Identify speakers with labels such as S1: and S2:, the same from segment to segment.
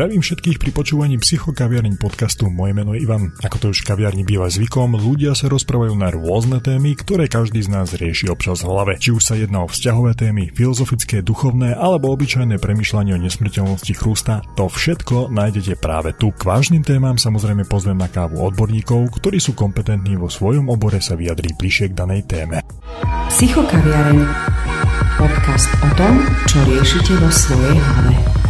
S1: Zdravím všetkých pri počúvaní psychokaviarní podcastu. Moje meno je Ivan. Ako to už kaviarni býva zvykom, ľudia sa rozprávajú na rôzne témy, ktoré každý z nás rieši občas v hlave. Či už sa jedná o vzťahové témy, filozofické, duchovné alebo obyčajné premyšľanie o nesmrteľnosti chrústa, to všetko nájdete práve tu. K vážnym témam samozrejme pozvem na kávu odborníkov, ktorí sú kompetentní vo svojom obore sa vyjadriť bližšie k danej téme.
S2: Psychokaviareň. Podcast o tom, čo riešite vo svojej hlave.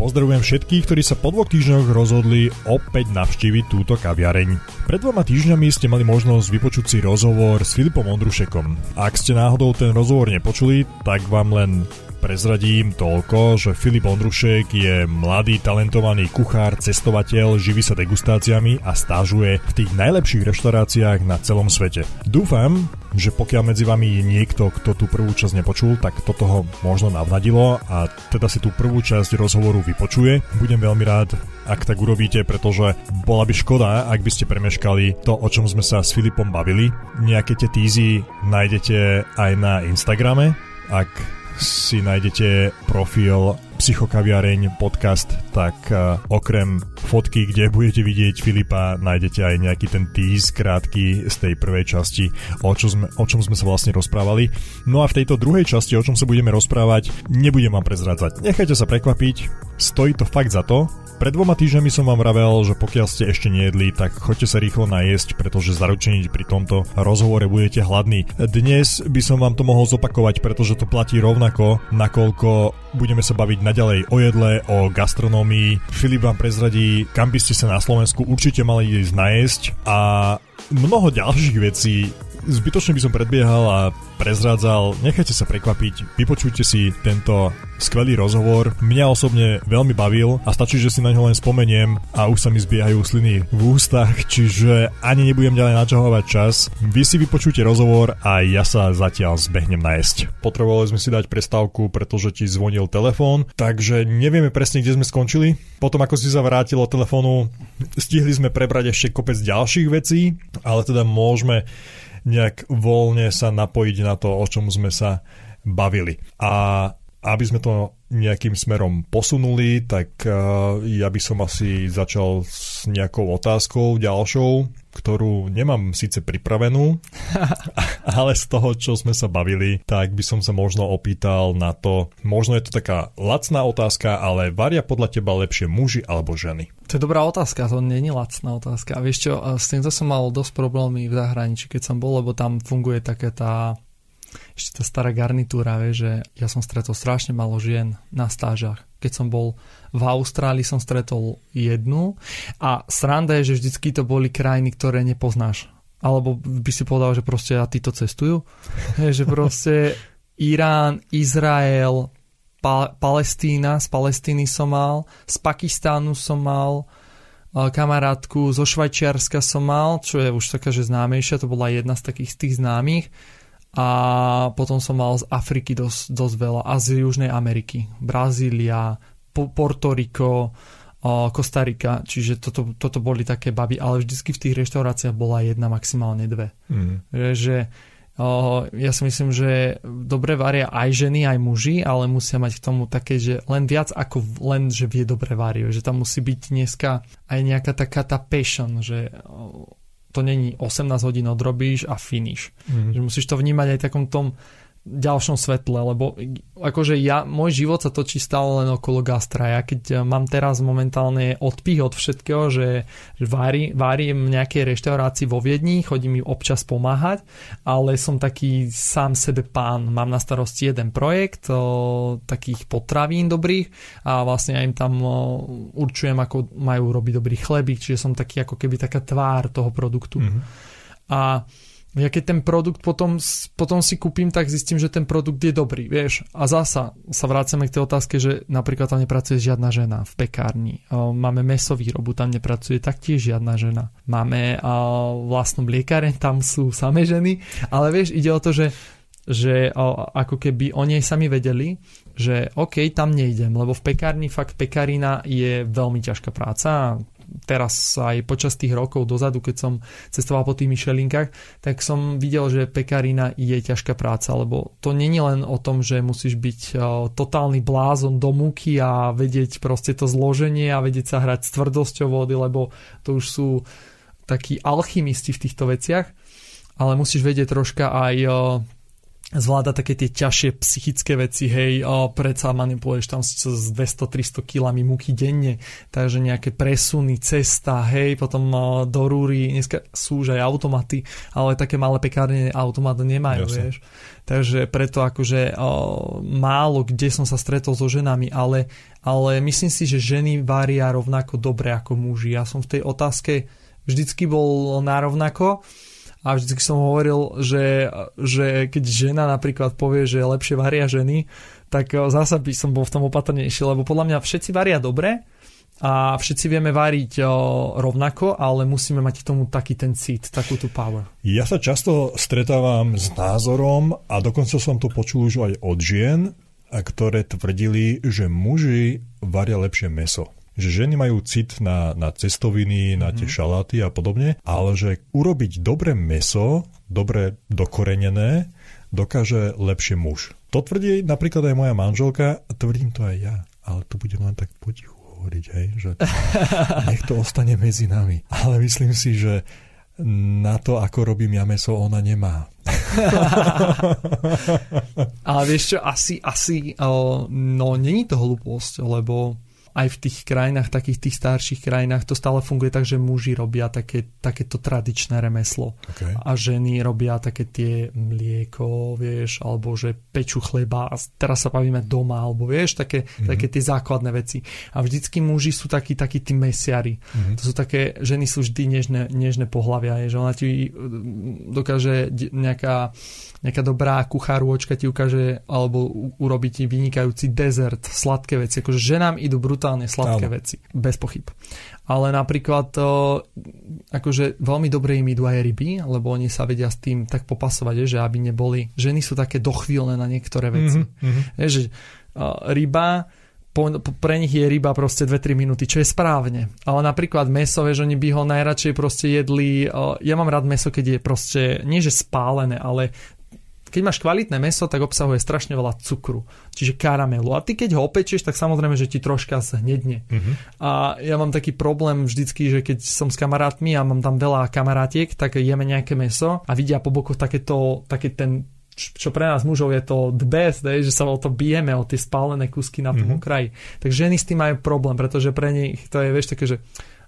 S1: Pozdravujem všetkých, ktorí sa po dvoch týždňoch rozhodli opäť navštíviť túto kaviareň. Pred dvoma týždňami ste mali možnosť vypočuť si rozhovor s Filipom Ondrušekom. Ak ste náhodou ten rozhovor nepočuli, tak vám len prezradím toľko, že Filip Ondrušek je mladý, talentovaný kuchár, cestovateľ, živí sa degustáciami a stážuje v tých najlepších reštauráciách na celom svete. Dúfam, že pokiaľ medzi vami je niekto, kto tú prvú časť nepočul, tak toto ho možno navnadilo a teda si tú prvú časť rozhovoru vypočuje. Budem veľmi rád, ak tak urobíte, pretože bola by škoda, ak by ste premeškali to, o čom sme sa s Filipom bavili. Nejaké tie tízy nájdete aj na Instagrame, ak si nájdete profil Psychokaviareň podcast, tak uh, okrem fotky, kde budete vidieť Filipa, nájdete aj nejaký ten tease krátky z tej prvej časti, o, čo sme, o čom sme sa vlastne rozprávali. No a v tejto druhej časti, o čom sa budeme rozprávať, nebudem vám prezrádzať. Nechajte sa prekvapiť, stojí to fakt za to, pred dvoma týždňami som vám vravel, že pokiaľ ste ešte nejedli, tak choďte sa rýchlo najesť, pretože zaručení pri tomto rozhovore budete hladní. Dnes by som vám to mohol zopakovať, pretože to platí rovnako, nakoľko budeme sa baviť naďalej o jedle, o gastronómii. Filip vám prezradí, kam by ste sa na Slovensku určite mali ísť najesť a mnoho ďalších vecí zbytočne by som predbiehal a prezrádzal, nechajte sa prekvapiť, vypočujte si tento skvelý rozhovor. Mňa osobne veľmi bavil a stačí, že si na ňo len spomeniem a už sa mi zbiehajú sliny v ústach, čiže ani nebudem ďalej načahovať čas. Vy si vypočujte rozhovor a ja sa zatiaľ zbehnem najesť. Potrebovali sme si dať prestávku, pretože ti zvonil telefón, takže nevieme presne, kde sme skončili. Potom ako si sa vrátilo telefónu, stihli sme prebrať ešte kopec ďalších vecí, ale teda môžeme nejak voľne sa napojiť na to, o čom sme sa bavili. A aby sme to nejakým smerom posunuli, tak uh, ja by som asi začal s nejakou otázkou ďalšou, ktorú nemám síce pripravenú, ale z toho, čo sme sa bavili, tak by som sa možno opýtal na to, možno je to taká lacná otázka, ale varia podľa teba lepšie muži alebo ženy?
S3: To je dobrá otázka, to je lacná otázka. A vieš čo, s týmto som mal dosť problémy v zahraničí, keď som bol, lebo tam funguje taká tá ešte tá stará garnitúra, vie, že ja som stretol strašne malo žien na stážach. Keď som bol v Austrálii, som stretol jednu a sranda je, že vždycky to boli krajiny, ktoré nepoznáš. Alebo by si povedal, že proste a títo cestujú. že proste Irán, Izrael, pa- Palestína, z Palestíny som mal, z Pakistánu som mal, kamarátku zo Švajčiarska som mal, čo je už taká, že známejšia, to bola jedna z takých z tých známych a potom som mal z Afriky dosť, dosť veľa a z Južnej Ameriky, Brazília, po, Porto Rico, Kostarika, čiže toto, toto boli také baby, ale vždycky v tých reštauráciách bola jedna, maximálne dve. Mm. Že, o, ja si myslím, že dobre varia aj ženy, aj muži, ale musia mať k tomu také, že len viac ako len, že vie dobre varie, že tam musí byť dneska aj nejaká taká tá passion, že to není 18 hodín odrobíš a finish. Mm. Že musíš to vnímať aj takom tom ďalšom svetle, lebo akože ja, môj život sa točí stále len okolo gastra. Ja keď e, mám teraz momentálne odpich od všetkého, že vári, varím nejakej reštaurácii vo Viedni, chodím mi občas pomáhať, ale som taký sám sebe pán. Mám na starosti jeden projekt o, takých potravín dobrých a vlastne ja im tam o, určujem, ako majú robiť dobrý chlebík, čiže som taký ako keby taká tvár toho produktu. Mm-hmm. A ja keď ten produkt potom, potom si kúpim, tak zistím, že ten produkt je dobrý, vieš. A zasa sa vrácame k tej otázke, že napríklad tam nepracuje žiadna žena v pekárni. Máme mesovýrobu, tam nepracuje taktiež žiadna žena. Máme vlastnú mliekareň, tam sú samé ženy. Ale vieš, ide o to, že že ako keby o nej sami vedeli, že OK, tam nejdem, lebo v pekárni fakt pekarina je veľmi ťažká práca teraz aj počas tých rokov dozadu, keď som cestoval po tých myšelinkách, tak som videl, že pekarina je ťažká práca, lebo to není len o tom, že musíš byť totálny blázon do múky a vedieť proste to zloženie a vedieť sa hrať s tvrdosťou vody, lebo to už sú takí alchymisti v týchto veciach, ale musíš vedieť troška aj zvláda také tie ťažšie psychické veci, hej, o, predsa manipuluješ tam s 200-300 kilami múky denne, takže nejaké presuny, cesta, hej, potom o, do rúry, dneska sú už aj automaty, ale také malé pekárne automat nemajú, Jasne. vieš. Takže preto akože o, málo kde som sa stretol so ženami, ale, ale myslím si, že ženy varia rovnako dobre ako muži. Ja som v tej otázke vždycky bol narovnako, a vždy som hovoril, že, že keď žena napríklad povie, že lepšie varia ženy, tak eh, zasa by som bol v tom opatrnejší, lebo podľa mňa všetci varia dobre a všetci vieme variť eh, rovnako, ale musíme mať k tomu taký ten cít, takú tú power.
S1: Ja sa často stretávam s názorom a dokonca som to počul už aj od žien, ktoré tvrdili, že muži varia lepšie meso že ženy majú cit na, na cestoviny, na tie mm-hmm. šaláty a podobne, ale že urobiť dobré meso, dobre dokorenené, dokáže lepšie muž. To tvrdí napríklad aj moja manželka a tvrdím to aj ja, ale to budem len tak potichu hovoriť, hej, že nech to ostane medzi nami. Ale myslím si, že na to, ako robím ja meso, ona nemá.
S3: Ale vieš čo, asi, asi, no není to hlúposť, lebo aj v tých krajinách, takých tých starších krajinách to stále funguje tak, že muži robia také, takéto tradičné remeslo okay. a ženy robia také tie mlieko, vieš, alebo že peču chleba a teraz sa bavíme doma, alebo vieš, také, mm-hmm. také tie základné veci. A vždycky muži sú takí, takí tí mesiari. Mm-hmm. To sú také, ženy sú vždy nežné, nežné pohľavia, že ona ti mm, dokáže nejaká nejaká dobrá kuchárôčka ti ukáže alebo urobí ti vynikajúci dezert, sladké veci. Akože ženám idú brutálne sladké Áno. veci, bez pochyb. Ale napríklad akože veľmi dobre im idú aj ryby, lebo oni sa vedia s tým tak popasovať, že aby neboli. Ženy sú také dochvíľné na niektoré veci. Mm-hmm. Je, že ryba pre nich je ryba proste 2-3 minúty, čo je správne. Ale napríklad meso, vieš, oni by ho najradšej proste jedli, ja mám rád meso, keď je proste, nie že spálené, ale keď máš kvalitné meso, tak obsahuje strašne veľa cukru, čiže karamelu. A ty keď ho opečieš, tak samozrejme, že ti troška zhnedne. Uh-huh. A ja mám taký problém vždycky, že keď som s kamarátmi a mám tam veľa kamarátiek, tak jeme nejaké meso a vidia po boku takéto, taký ten čo pre nás mužov je to the best, je, že sa o to bijeme, o tie spálené kusky na tom mm-hmm. okraji. Tak ženy s tým majú problém, pretože pre nich to je, vieš, také, že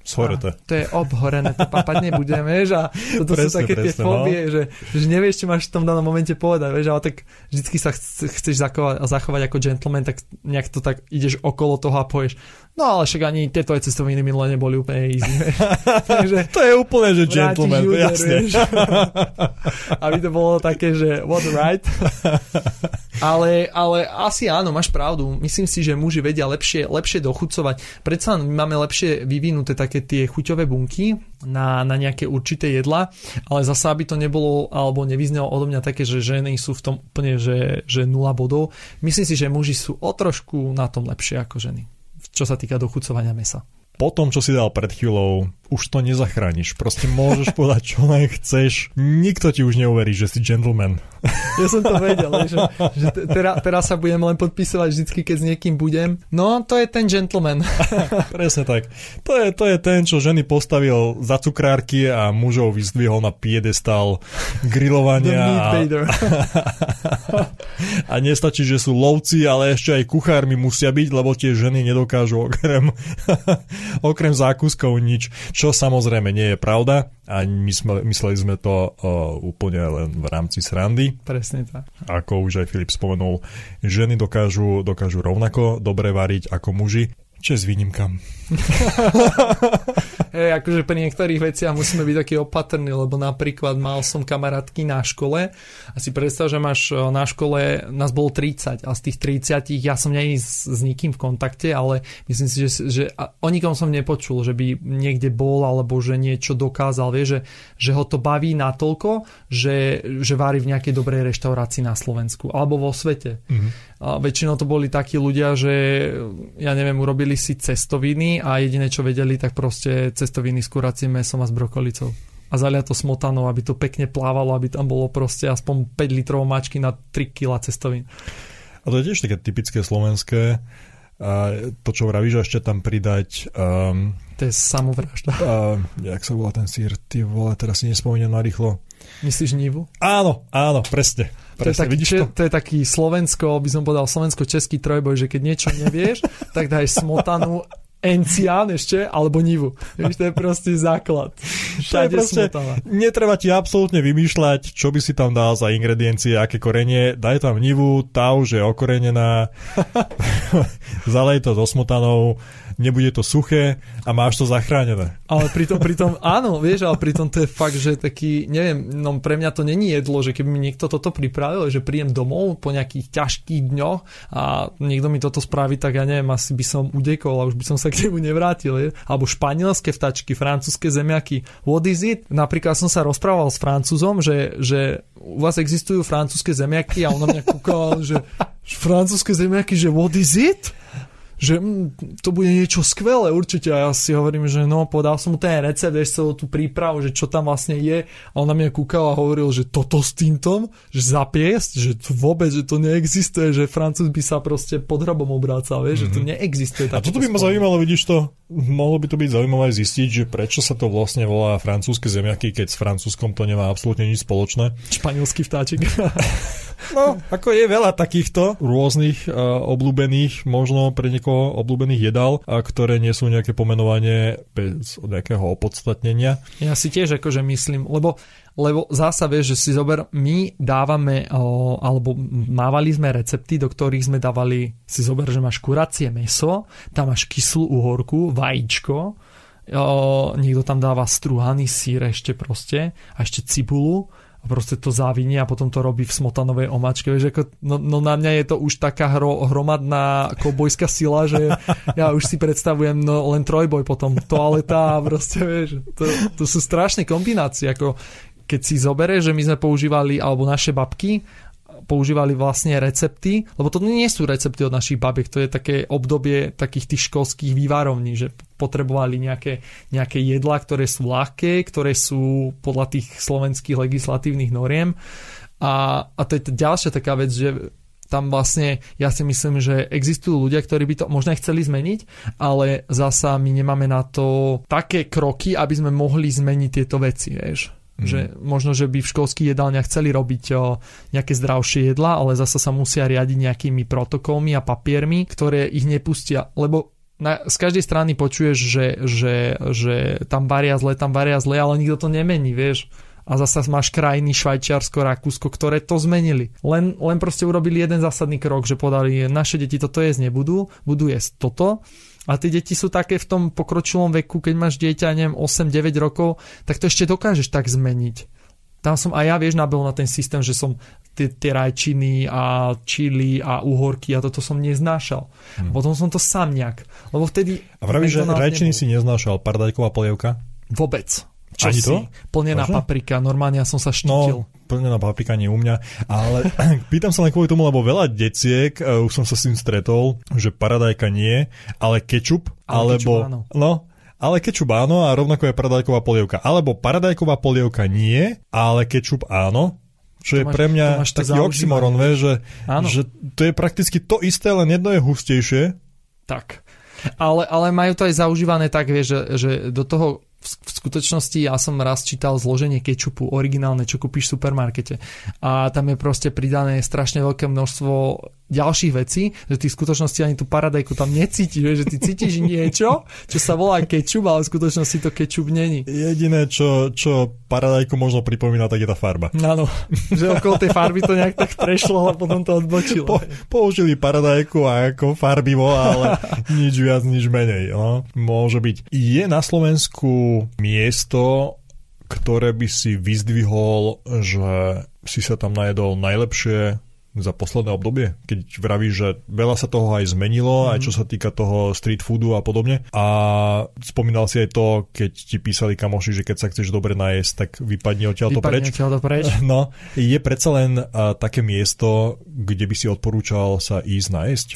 S1: Schoreté.
S3: To je obhorené, to papať nebudem, vieš, a toto presne, sú také presne, tie fóbie, no. že, že nevieš, čo máš v tom danom momente povedať, vieš, ale tak vždycky sa chceš zachovať, zachovať ako gentleman, tak nejak to tak ideš okolo toho a povieš, No ale však ani tieto cestoviny minule neboli úplne easy.
S1: Takže to je úplne, že gentleman, to jasne.
S3: Aby to bolo také, že what right. ale, ale asi áno, máš pravdu. Myslím si, že muži vedia lepšie, lepšie dochucovať. Predsa my máme lepšie vyvinuté také tie chuťové bunky na, na nejaké určité jedla, ale zasa aby to nebolo alebo nevyznelo odo mňa také, že ženy sú v tom úplne, že, že nula bodov. Myslím si, že muži sú o trošku na tom lepšie ako ženy čo sa týka dochucovania mesa.
S1: Po tom, čo si dal pred chvíľou, už to nezachrániš. Proste môžeš povedať, čo len chceš. Nikto ti už neuverí, že si gentleman.
S3: Ja som to vedel, že, že teraz, teraz sa budem len podpisovať vždycky, keď s niekým budem. No, to je ten gentleman.
S1: Presne tak. To je, to je ten, čo ženy postavil za cukrárky a mužov vyzdvihol na piedestal grilovania. a, a nestačí, že sú lovci, ale ešte aj kuchármi musia byť, lebo tie ženy nedokážu okrem, okrem zákuskov nič čo samozrejme nie je pravda a my sme, mysleli sme to uh, úplne len v rámci srandy.
S3: Presne tak.
S1: Ako už aj Filip spomenul, ženy dokážu, dokážu rovnako dobre variť ako muži, čo s výnimkám.
S3: Hej, akože pri niektorých veciach musíme byť takí opatrní, lebo napríklad mal som kamarátky na škole a si predstav, že máš na škole, nás bolo 30 a z tých 30 ja som není s, s nikým v kontakte, ale myslím si, že, že o nikom som nepočul, že by niekde bol alebo že niečo dokázal, vie, že, že ho to baví natoľko, že, že vári v nejakej dobrej reštaurácii na Slovensku alebo vo svete. Mm-hmm. A väčšinou to boli takí ľudia, že ja neviem, urobili si cestoviny a jediné, čo vedeli, tak proste cestoviny s kuracím mesom a s brokolicou. A zalia to smotanou, aby to pekne plávalo, aby tam bolo proste aspoň 5 litrov mačky na 3 kg cestovín.
S1: A to je tiež také typické slovenské. A to, čo vravíš, ešte tam pridať... Um,
S3: to je samovražda.
S1: Uh, jak sa volá ten sír? Ty vole, teraz si nespomínam na rýchlo.
S3: Myslíš Nivu?
S1: Áno, áno, presne.
S3: To je, taký, če, to? to je taký slovensko, by som povedal slovensko-český trojboj, že keď niečo nevieš, tak daješ smotanu encián ešte, alebo nivu. Víš, to je proste základ. Všade proste,
S1: netreba ti absolútne vymýšľať, čo by si tam dal za ingrediencie, aké korenie. Daj tam nivu, tá už je okorenená, zalej to so smotanou, nebude to suché a máš to zachránené.
S3: Ale pritom, pritom áno, vieš, ale pritom to je fakt, že taký, neviem, no pre mňa to není jedlo, že keby mi niekto toto pripravil, že príjem domov po nejakých ťažkých dňoch a niekto mi toto spraví, tak ja neviem, asi by som udekol a už by som sa k nemu nevrátil. Je? Alebo španielské vtačky, francúzske zemiaky. What is it? Napríklad som sa rozprával s francúzom, že, že u vás existujú francúzske zemiaky a on na mňa kúkal, že francúzske zemiaky, že what is it? Že mm, to bude niečo skvelé určite a ja si hovorím, že no, podal som mu ten recept, vieš celú tú prípravu, že čo tam vlastne je a on na mňa kúkal a hovoril, že toto s týmto, že zapiesť, že to vôbec, že to neexistuje, že Francúz by sa proste pod hrobom obrácal, vieš, mm-hmm. že to mhm. neexistuje.
S1: A toto by ma zaujímalo, vidíš to, mohlo by to byť zaujímavé zistiť, že prečo sa to vlastne volá francúzske zemiaky, keď s francúzskom to nemá absolútne nič spoločné.
S3: Španielský vtáčik.
S1: No, ako je veľa takýchto rôznych uh, obľúbených, možno pre niekoho obľúbených jedál, a ktoré nie sú nejaké pomenovanie bez nejakého opodstatnenia.
S3: Ja si tiež akože myslím, lebo lebo zasa vieš, že si zober, my dávame, alebo mávali sme recepty, do ktorých sme dávali, si zober, že máš kuracie meso, tam máš kyslú uhorku, vajíčko, o, niekto tam dáva struhaný sír ešte proste a ešte cibulu a proste to závinie a potom to robí v smotanovej omačke. Vieš, ako, no, no na mňa je to už taká hro, hromadná kobojská sila, že ja už si predstavujem no, len trojboj potom, toaleta a proste, vieš, to, to sú strašné kombinácie, ako keď si zobere, že my sme používali, alebo naše babky, používali vlastne recepty, lebo to nie sú recepty od našich babiek, to je také obdobie takých tých školských vývarovní, že potrebovali nejaké, nejaké jedlá, ktoré sú ľahké, ktoré sú podľa tých slovenských legislatívnych noriem. A, a to je ďalšia taká vec, že tam vlastne ja si myslím, že existujú ľudia, ktorí by to možno chceli zmeniť, ale zasa my nemáme na to také kroky, aby sme mohli zmeniť tieto veci, vieš. Mm. Že možno, že by v školských jedálniach chceli robiť o, nejaké zdravšie jedla, ale zasa sa musia riadiť nejakými protokolmi a papiermi, ktoré ich nepustia, lebo na, z každej strany počuješ, že, že, že tam varia zle, tam varia zle, ale nikto to nemení, vieš. A zasa máš krajiny Švajčiarsko, Rakúsko, ktoré to zmenili. Len, len proste urobili jeden zásadný krok, že podali, naše deti toto jesť nebudú, budú jesť toto a tie deti sú také v tom pokročilom veku, keď máš dieťa, neviem, 8-9 rokov, tak to ešte dokážeš tak zmeniť. Tam som aj ja, vieš, nabil na ten systém, že som tie, tie rajčiny a čili a uhorky a toto som neznášal. Hmm. Potom som to sám nejak. Lebo vtedy...
S1: A vravíš, že rajčiny nebol. si neznášal, pardajková polievka?
S3: Vôbec. Čo Ani si? to? Plnená Vážne? paprika, normálne ja som sa štítil. No,
S1: plnená paprika nie u mňa, ale pýtam sa len kvôli tomu, lebo veľa deciek, uh, už som sa s tým stretol, že paradajka nie, ale kečup, ale alebo... Kečup, áno. No, ale kečup áno a rovnako je paradajková polievka. Alebo paradajková polievka nie, ale kečup áno. Čo je máš, pre mňa taký oxymoron, vie, že, že to je prakticky to isté, len jedno je hustejšie.
S3: Tak. Ale, ale majú to aj zaužívané tak, vie, že, že do toho v skutočnosti ja som raz čítal zloženie kečupu, originálne, čo kúpiš v supermarkete. A tam je proste pridané strašne veľké množstvo ďalších vecí, že ty v skutočnosti ani tú paradajku tam necítiš, že ty cítiš niečo, čo sa volá kečup, ale v skutočnosti to kečup není.
S1: Jediné, čo, čo paradajku možno pripomína, tak je tá farba.
S3: Áno, že okolo tej farby to nejak tak prešlo a potom to odbočilo. Po,
S1: použili paradajku ako farbivo, ale nič viac, nič menej. No. Môže byť. Je na Slovensku miesto, ktoré by si vyzdvihol, že si sa tam najedol najlepšie za posledné obdobie, keď vraví, že veľa sa toho aj zmenilo, mm-hmm. aj čo sa týka toho street foodu a podobne. A spomínal si aj to, keď ti písali kamoši, že keď sa chceš dobre najesť, tak vypadni odtiaľ to preč.
S3: to preč.
S1: No, je predsa len uh, také miesto, kde by si odporúčal sa ísť najesť?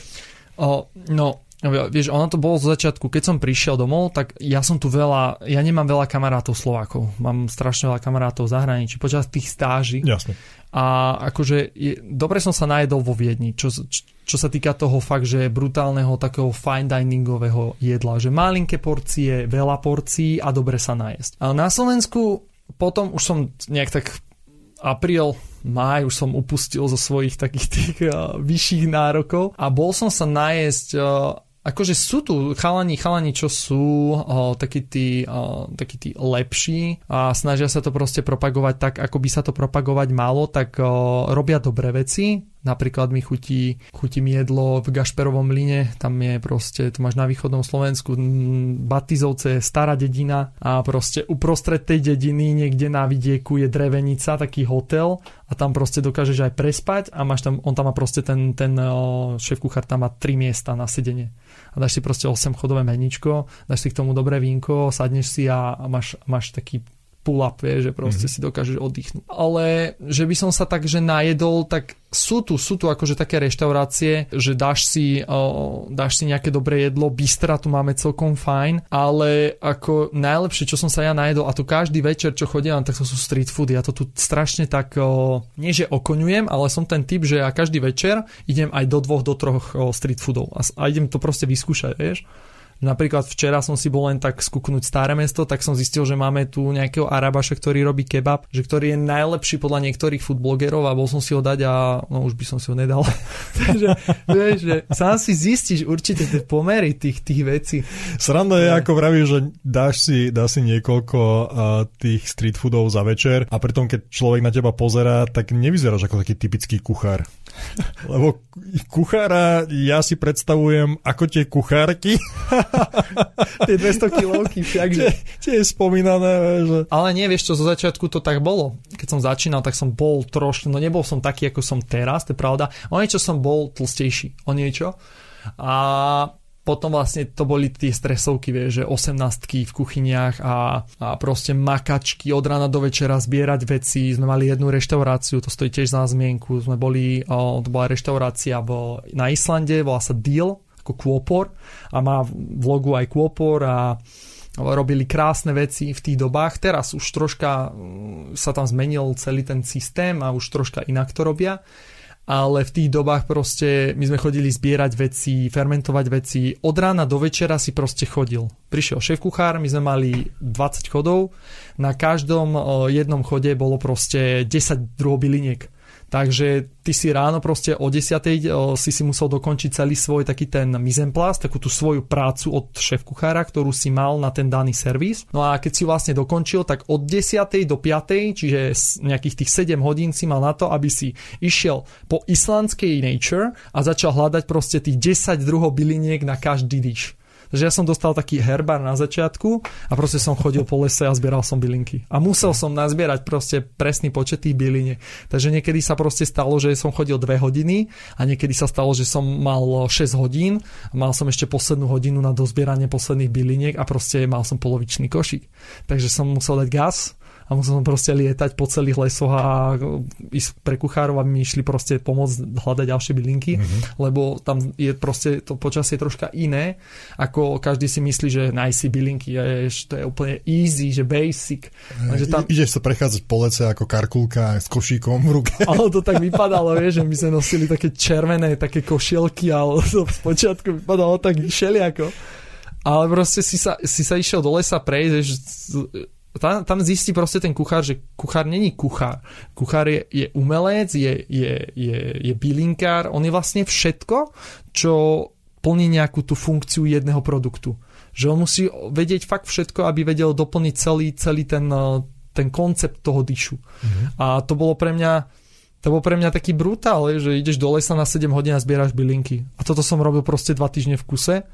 S3: O, No, vieš, ono to bolo z začiatku, keď som prišiel domov, tak ja som tu veľa, ja nemám veľa kamarátov Slovákov, mám strašne veľa kamarátov v zahraničí počas tých stáží.
S1: Jasne.
S3: A akože je, dobre som sa najedol vo Viedni, čo, čo, čo sa týka toho fakt, že brutálneho takého fine diningového jedla, že malinké porcie, veľa porcií a dobre sa najesť. A na Slovensku potom už som nejak tak apríl, máj už som upustil zo svojich takých tých uh, vyšších nárokov a bol som sa najesť uh, akože sú tu chalani, chalani, čo sú o, takí, tí, o, takí tí lepší a snažia sa to proste propagovať tak, ako by sa to propagovať malo, tak o, robia dobré veci. Napríklad mi chutí, chutí mi jedlo v Gašperovom line, tam je proste, to máš na východnom Slovensku, Batizovce, stará dedina a proste uprostred tej dediny niekde na vidieku je drevenica, taký hotel a tam proste dokážeš aj prespať a máš tam, on tam má proste ten, ten šéf kuchár tam má tri miesta na sedenie a dáš si proste 8 chodové meničko, dáš si k tomu dobré vínko, sadneš si a, máš, máš taký pull-up, vie, že proste mm-hmm. si dokážeš oddychnúť. Ale že by som sa tak, že najedol, tak sú tu, sú tu akože také reštaurácie, že dáš si, o, dáš si nejaké dobré jedlo, bystra tu máme celkom fajn, ale ako najlepšie, čo som sa ja najedol, a to každý večer, čo chodím, tak to sú street foody. Ja to tu strašne tak, o, nie že okoňujem, ale som ten typ, že ja každý večer idem aj do dvoch, do troch o, street foodov a, a idem to proste vyskúšať, vieš. Napríklad včera som si bol len tak skúknúť staré mesto, tak som zistil, že máme tu nejakého Arabaša, ktorý robí kebab, že ktorý je najlepší podľa niektorých foodblogerov a bol som si ho dať a no už by som si ho nedal. Takže vieš, že sám si zistíš určite tie pomery tých, tých vecí.
S1: Sranda je, ako vravíš, že dáš si, dáš si niekoľko uh, tých street foodov za večer a pritom keď človek na teba pozerá, tak nevyzeráš ako taký typický kuchár. Lebo kuchára ja si predstavujem ako tie kuchárky.
S3: tie 200 kilovky však. Tie,
S1: tie je spomínané. Že...
S3: Ale nie, vieš čo, zo začiatku to tak bolo. Keď som začínal, tak som bol trošku, no nebol som taký, ako som teraz, to je pravda. O niečo som bol tlstejší, o niečo. A potom vlastne to boli tie stresovky, vieš, že 18 v kuchyniach a, a proste makačky od rána do večera zbierať veci. Sme mali jednu reštauráciu, to stojí tiež za zmienku. Sme boli, o, to bola reštaurácia v, na Islande, volá sa Deal, ako Kôpor a má v logu aj Kôpor a robili krásne veci v tých dobách. Teraz už troška mm, sa tam zmenil celý ten systém a už troška inak to robia ale v tých dobách proste my sme chodili zbierať veci, fermentovať veci. Od rána do večera si proste chodil. Prišiel šéf kuchár, my sme mali 20 chodov, na každom jednom chode bolo proste 10 druhov byliniek. Takže ty si ráno proste o 10. si si musel dokončiť celý svoj taký ten mizenplast, takú tú svoju prácu od šéf kuchára, ktorú si mal na ten daný servis. No a keď si vlastne dokončil, tak od 10. do 5. čiže nejakých tých 7 hodín si mal na to, aby si išiel po islandskej nature a začal hľadať proste tých 10 druhov byliniek na každý dish. Takže ja som dostal taký herbar na začiatku a proste som chodil po lese a zbieral som bylinky. A musel som nazbierať proste presný počet tých byliniek. Takže niekedy sa proste stalo, že som chodil 2 hodiny a niekedy sa stalo, že som mal 6 hodín a mal som ešte poslednú hodinu na dozbieranie posledných byliniek a proste mal som polovičný košík. Takže som musel dať gas a musel som proste lietať po celých lesoch a ísť pre kuchárov, aby mi išli proste pomôcť hľadať ďalšie bylinky, mm-hmm. lebo tam je proste to počasie troška iné, ako každý si myslí, že nájsť si bylinky je, to je úplne easy, že basic.
S1: Že tam... Ideš sa prechádzať po lece ako karkulka s košíkom v ruke.
S3: Ale to tak vypadalo, vieš, že my sme nosili také červené, také košielky, ale to v počiatku vypadalo tak všelijako. Ale proste si sa, si sa išiel do lesa prejsť, tam, tam zistí proste ten kuchár, že kuchár není kuchár. Kuchár je, je umelec, je, je, je, je bylinkár, on je vlastne všetko, čo plní nejakú tú funkciu jedného produktu. Že on musí vedieť fakt všetko, aby vedel doplniť celý, celý ten, eh, ten koncept toho dyšu. Mm-hmm. A to bolo pre mňa to bol pre mňa taký brutál, že ideš do lesa na 7 hodín a zbieraš bylinky. A toto som robil proste 2 týždne v kuse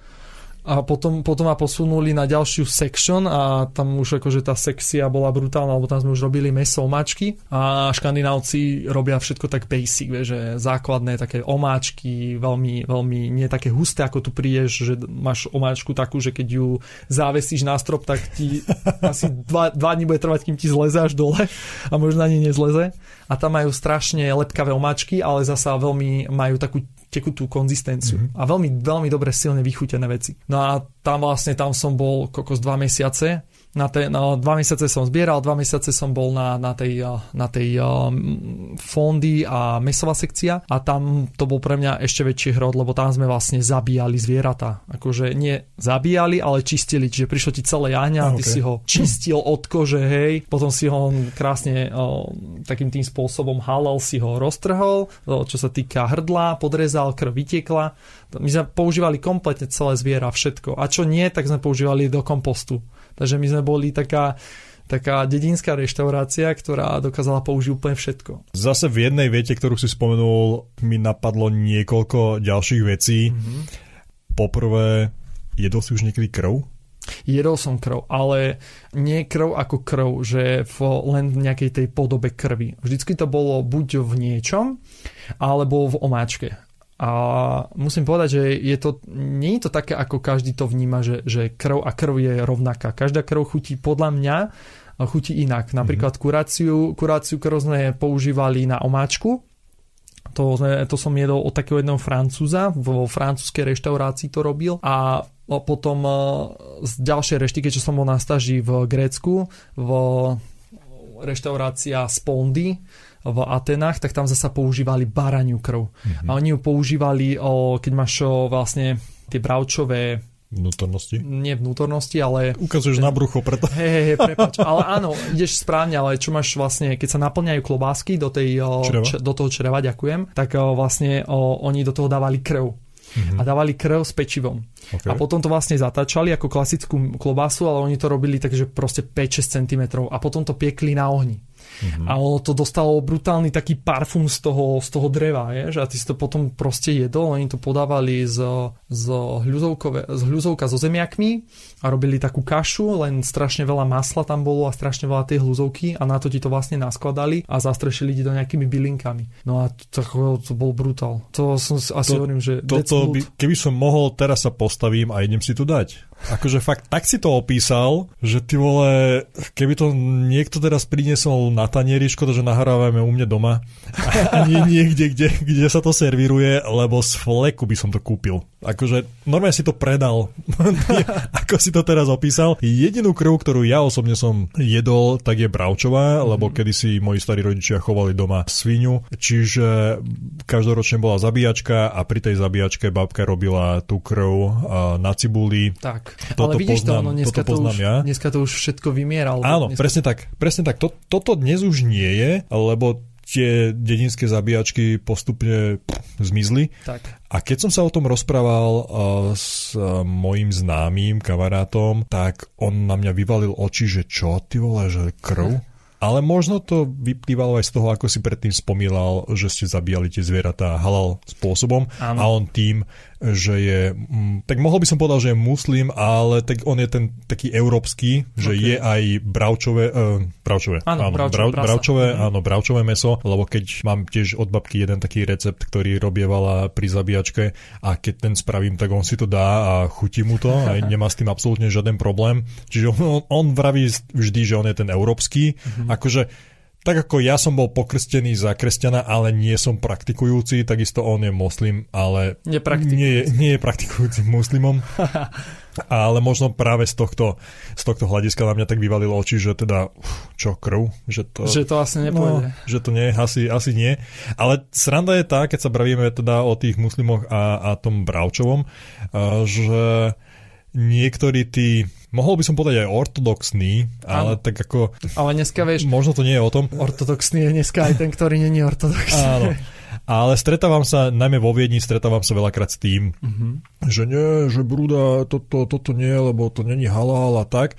S3: a potom, potom ma posunuli na ďalšiu section a tam už akože tá sekcia bola brutálna, lebo tam sme už robili meso omáčky a škandinávci robia všetko tak basic, vie, že základné také omáčky, veľmi, veľmi nie také husté, ako tu prídeš, že máš omáčku takú, že keď ju závesíš na strop, tak ti asi dva, dva dní bude trvať, kým ti zleze až dole a možno ani nezleze. A tam majú strašne lepkavé omáčky, ale zasa veľmi majú takú tekutú konzistenciu mm-hmm. a veľmi, veľmi dobre silne vychutené veci. No a tam vlastne, tam som bol kokos dva mesiace na te, no, dva mesiace som zbieral, dva mesiace som bol na, na tej, na tej um, fondy a mesová sekcia a tam to bol pre mňa ešte väčší hrod, lebo tam sme vlastne zabíjali zvieratá. Akože nie zabíjali, ale čistili, čiže prišlo ti celé jahňa, okay. ty si ho čistil od kože, hej, potom si ho krásne o, takým tým spôsobom halal, si ho roztrhol, o, čo sa týka hrdla, podrezal, krv vytiekla. My sme používali kompletne celé zviera, všetko. A čo nie, tak sme používali do kompostu. Takže my sme boli taká taká dedinská reštaurácia, ktorá dokázala použiť úplne všetko.
S1: Zase v jednej viete, ktorú si spomenul, mi napadlo niekoľko ďalších vecí. Mm-hmm. Poprvé, jedol si už niekedy krv?
S3: Jedol som krv, ale nie krv ako krv, že v, len v nejakej tej podobe krvi. Vždycky to bolo buď v niečom, alebo v omáčke. A musím povedať, že je to, nie je to také, ako každý to vníma, že, že krv a krv je rovnaká. Každá krv chutí podľa mňa chutí inak. Napríklad mm-hmm. kuráciu, kuráciu krv sme používali na omáčku, to, to som jedol od takého jedného francúza, vo francúzskej reštaurácii to robil a potom z ďalšej reštiky, čo som bol na staži v Grécku, v reštaurácia Spondy, v Atenách, tak tam zasa používali baraniu krv. Mm-hmm. A oni ju používali, o, keď máš o, vlastne tie bravčové
S1: Vnútornosti?
S3: Nie vnútornosti, ale...
S1: Ukazuješ na brucho, preto...
S3: Hej, hej, hej, prepač. Ale áno, ideš správne, ale čo máš vlastne, keď sa naplňajú klobásky do, tej, o, č, do toho čreva, ďakujem, tak vlastne o, oni do toho dávali krv. Mm-hmm. A dávali krv s pečivom. Okay. A potom to vlastne zatáčali ako klasickú klobásu, ale oni to robili takže proste 5-6 cm a potom to piekli na ohni. Mm-hmm. A ono to dostalo brutálny taký parfum z toho, z toho dreva, že a ty si to potom proste jedol, oni to podávali z, z, z hľuzovka so zemiakmi a robili takú kašu, len strašne veľa masla tam bolo a strašne veľa tej hľuzovky a na to ti to vlastne naskladali a zastrešili ti to nejakými bylinkami. No a to, to bol brutál. To som asi to, hovorím, že...
S1: Toto by, keby som mohol, teraz sa postavím a idem si tu dať. Akože fakt tak si to opísal, že ty vole, keby to niekto teraz priniesol na tanieri, škoda, že nahrávame u mňa doma a nie niekde, kde, kde sa to servíruje, lebo z fleku by som to kúpil. Akože normálne si to predal, ako si to teraz opísal. Jedinú krv, ktorú ja osobne som jedol, tak je bravčová, mm-hmm. lebo kedysi moji starí rodičia chovali doma svinu, čiže každoročne bola zabíjačka a pri tej zabíjačke babka robila tú krv na cibuli.
S3: Tak toto Ale vidíš poznám, to, no dneska, to už, ja. dneska to už všetko vymiera.
S1: Áno,
S3: dneska...
S1: presne tak. Presne tak. To, toto dnes už nie je, lebo tie dedinské zabíjačky postupne zmizli.
S3: Tak.
S1: A keď som sa o tom rozprával uh, s uh, mojim známym kamarátom, tak on na mňa vyvalil oči, že čo ty vole, že krv? Ale možno to vyplývalo aj z toho, ako si predtým spomínal, že ste zabíjali tie zvieratá halal spôsobom Áno. a on tým, že je, mm, tak mohol by som povedal, že je muslim, ale tak on je ten taký európsky, že okay. je aj bravčové, uh, bravčové,
S3: áno, áno
S1: bravčové, brav, bravčové, mm. áno, bravčové meso, lebo keď mám tiež od babky jeden taký recept, ktorý robievala pri zabíjačke a keď ten spravím, tak on si to dá a chutí mu to a nemá s tým absolútne žiaden problém. Čiže on, on vraví vždy, že on je ten európsky, mm-hmm. akože tak ako ja som bol pokrstený za kresťana, ale nie som praktikujúci, takisto on je moslim, ale nie, je, nie je praktikujúcim muslimom. ale možno práve z tohto, z tohto hľadiska na mňa tak vyvalilo oči, že teda čo krv, že to,
S3: že to asi nepôjde.
S1: No, že to nie, asi, asi nie. Ale sranda je tá, keď sa bavíme teda o tých muslimoch a, a tom Bravčovom, že niektorí tí, mohol by som povedať aj ortodoxní, ale
S3: Áno.
S1: tak ako,
S3: Ale dneska vieš,
S1: možno to nie je o tom.
S3: ortodoxný je dneska aj ten, ktorý není ortodoxný.
S1: Áno. Ale stretávam sa, najmä vo Viedni, stretávam sa veľakrát s tým,
S3: Mhm.
S1: že nie, že brúda, toto, toto nie, lebo to není halál a tak,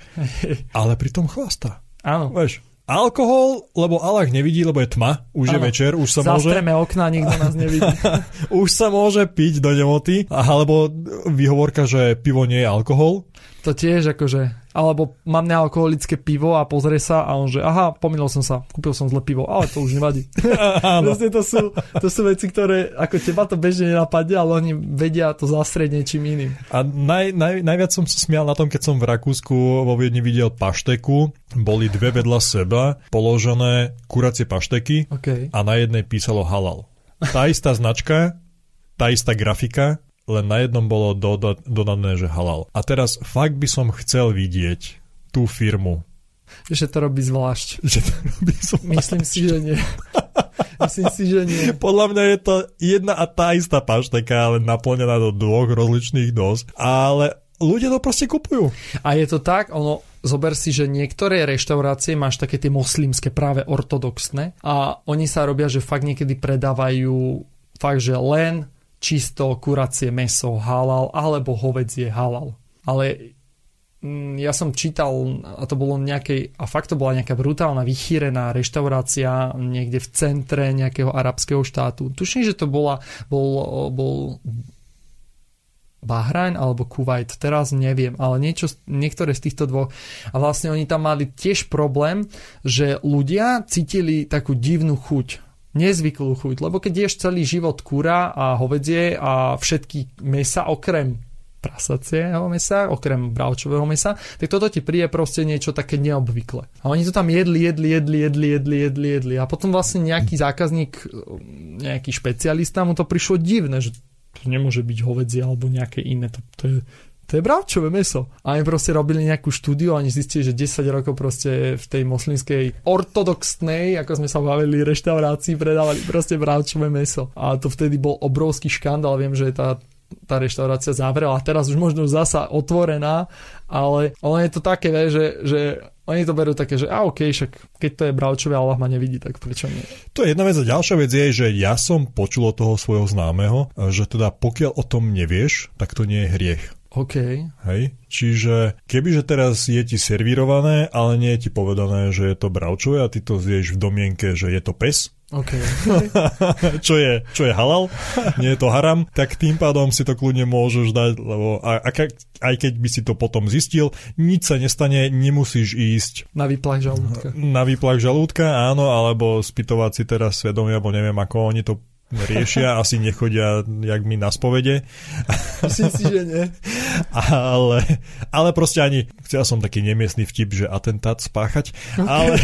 S1: ale pritom chlasta.
S3: Áno.
S1: Vieš, alkohol, lebo Allah nevidí, lebo je tma, už je
S3: Áno.
S1: večer, už sa môže...
S3: Zastreme okna, nikto nás nevidí.
S1: už sa môže piť do nemoty, alebo výhovorka, že pivo nie je alkohol.
S3: To tiež akože, alebo mám nealkoholické pivo a pozrie sa a on že aha, pomýlil som sa, kúpil som zle pivo, ale to už nevadí. Proste to sú, to sú veci, ktoré ako teba to bežne nenapadne, ale oni vedia to zastrieť niečím iným.
S1: A naj, naj, najviac som sa smial na tom, keď som v Rakúsku vo Viedni videl pašteku, boli dve vedľa seba položené kuracie pašteky
S3: OK.
S1: a na jednej písalo halal. Tá istá značka, tá istá grafika, len na jednom bolo doda- dodané, že halal. A teraz fakt by som chcel vidieť tú firmu,
S3: Že to robí zvlášť.
S1: že to robí som
S3: Myslím si, že nie. Myslím si, že nie.
S1: Podľa mňa je to jedna a tá istá pašteka, ale naplnená do dvoch rozličných dos. Ale ľudia to proste kupujú.
S3: A je to tak, ono, zober si, že niektoré reštaurácie máš také tie moslimské, práve ortodoxné a oni sa robia, že fakt niekedy predávajú fakt, že len čisto kuracie meso halal alebo hovedzie halal. Ale mm, ja som čítal, a to bolo nejakej, a fakt to bola nejaká brutálna, vychýrená reštaurácia niekde v centre nejakého arabského štátu. Tuším, že to bola, bol, bol Bahrajn alebo Kuwait, teraz neviem, ale niečo, niektoré z týchto dvoch. A vlastne oni tam mali tiež problém, že ľudia cítili takú divnú chuť, nezvyklú chuť, lebo keď ješ celý život kura a hovedzie a všetky mesa okrem prasacieho mesa, okrem bravčového mesa, tak toto ti príde proste niečo také neobvykle. A oni to tam jedli, jedli, jedli, jedli, jedli, jedli, jedli. A potom vlastne nejaký zákazník, nejaký špecialista mu to prišlo divné, že to nemôže byť hovedzie alebo nejaké iné. To, to je to je bravčové meso. A oni proste robili nejakú štúdiu a oni zistili, že 10 rokov proste v tej moslimskej ortodoxnej, ako sme sa bavili, reštaurácii predávali proste bravčové meso. A to vtedy bol obrovský škandál. Viem, že tá tá reštaurácia zavrela. Teraz už možno zasa otvorená, ale ono je to také, že, že oni to berú také, že a OK, však keď to je bravčové, Allah ma nevidí, tak prečo nie?
S1: To je jedna vec a ďalšia vec je, že ja som počul od toho svojho známeho, že teda pokiaľ o tom nevieš, tak to nie je hriech.
S3: OK.
S1: Hej? Čiže kebyže teraz je ti servírované, ale nie je ti povedané, že je to bravčové a ty to zješ v domienke, že je to pes,
S3: OK.
S1: čo, je, čo je halal, nie je to haram, tak tým pádom si to kľudne môžeš dať, lebo a, a, aj keď by si to potom zistil, nič sa nestane, nemusíš ísť
S3: Na výplach žalúdka.
S1: na výplach žalúdka, áno, alebo spytovať si teraz svedomie, alebo neviem, ako oni to riešia, asi nechodia jak my na spovede.
S3: Myslím si, že nie.
S1: Ale, ale proste ani, chcel som taký nemiestný vtip, že atentát spáchať, okay. ale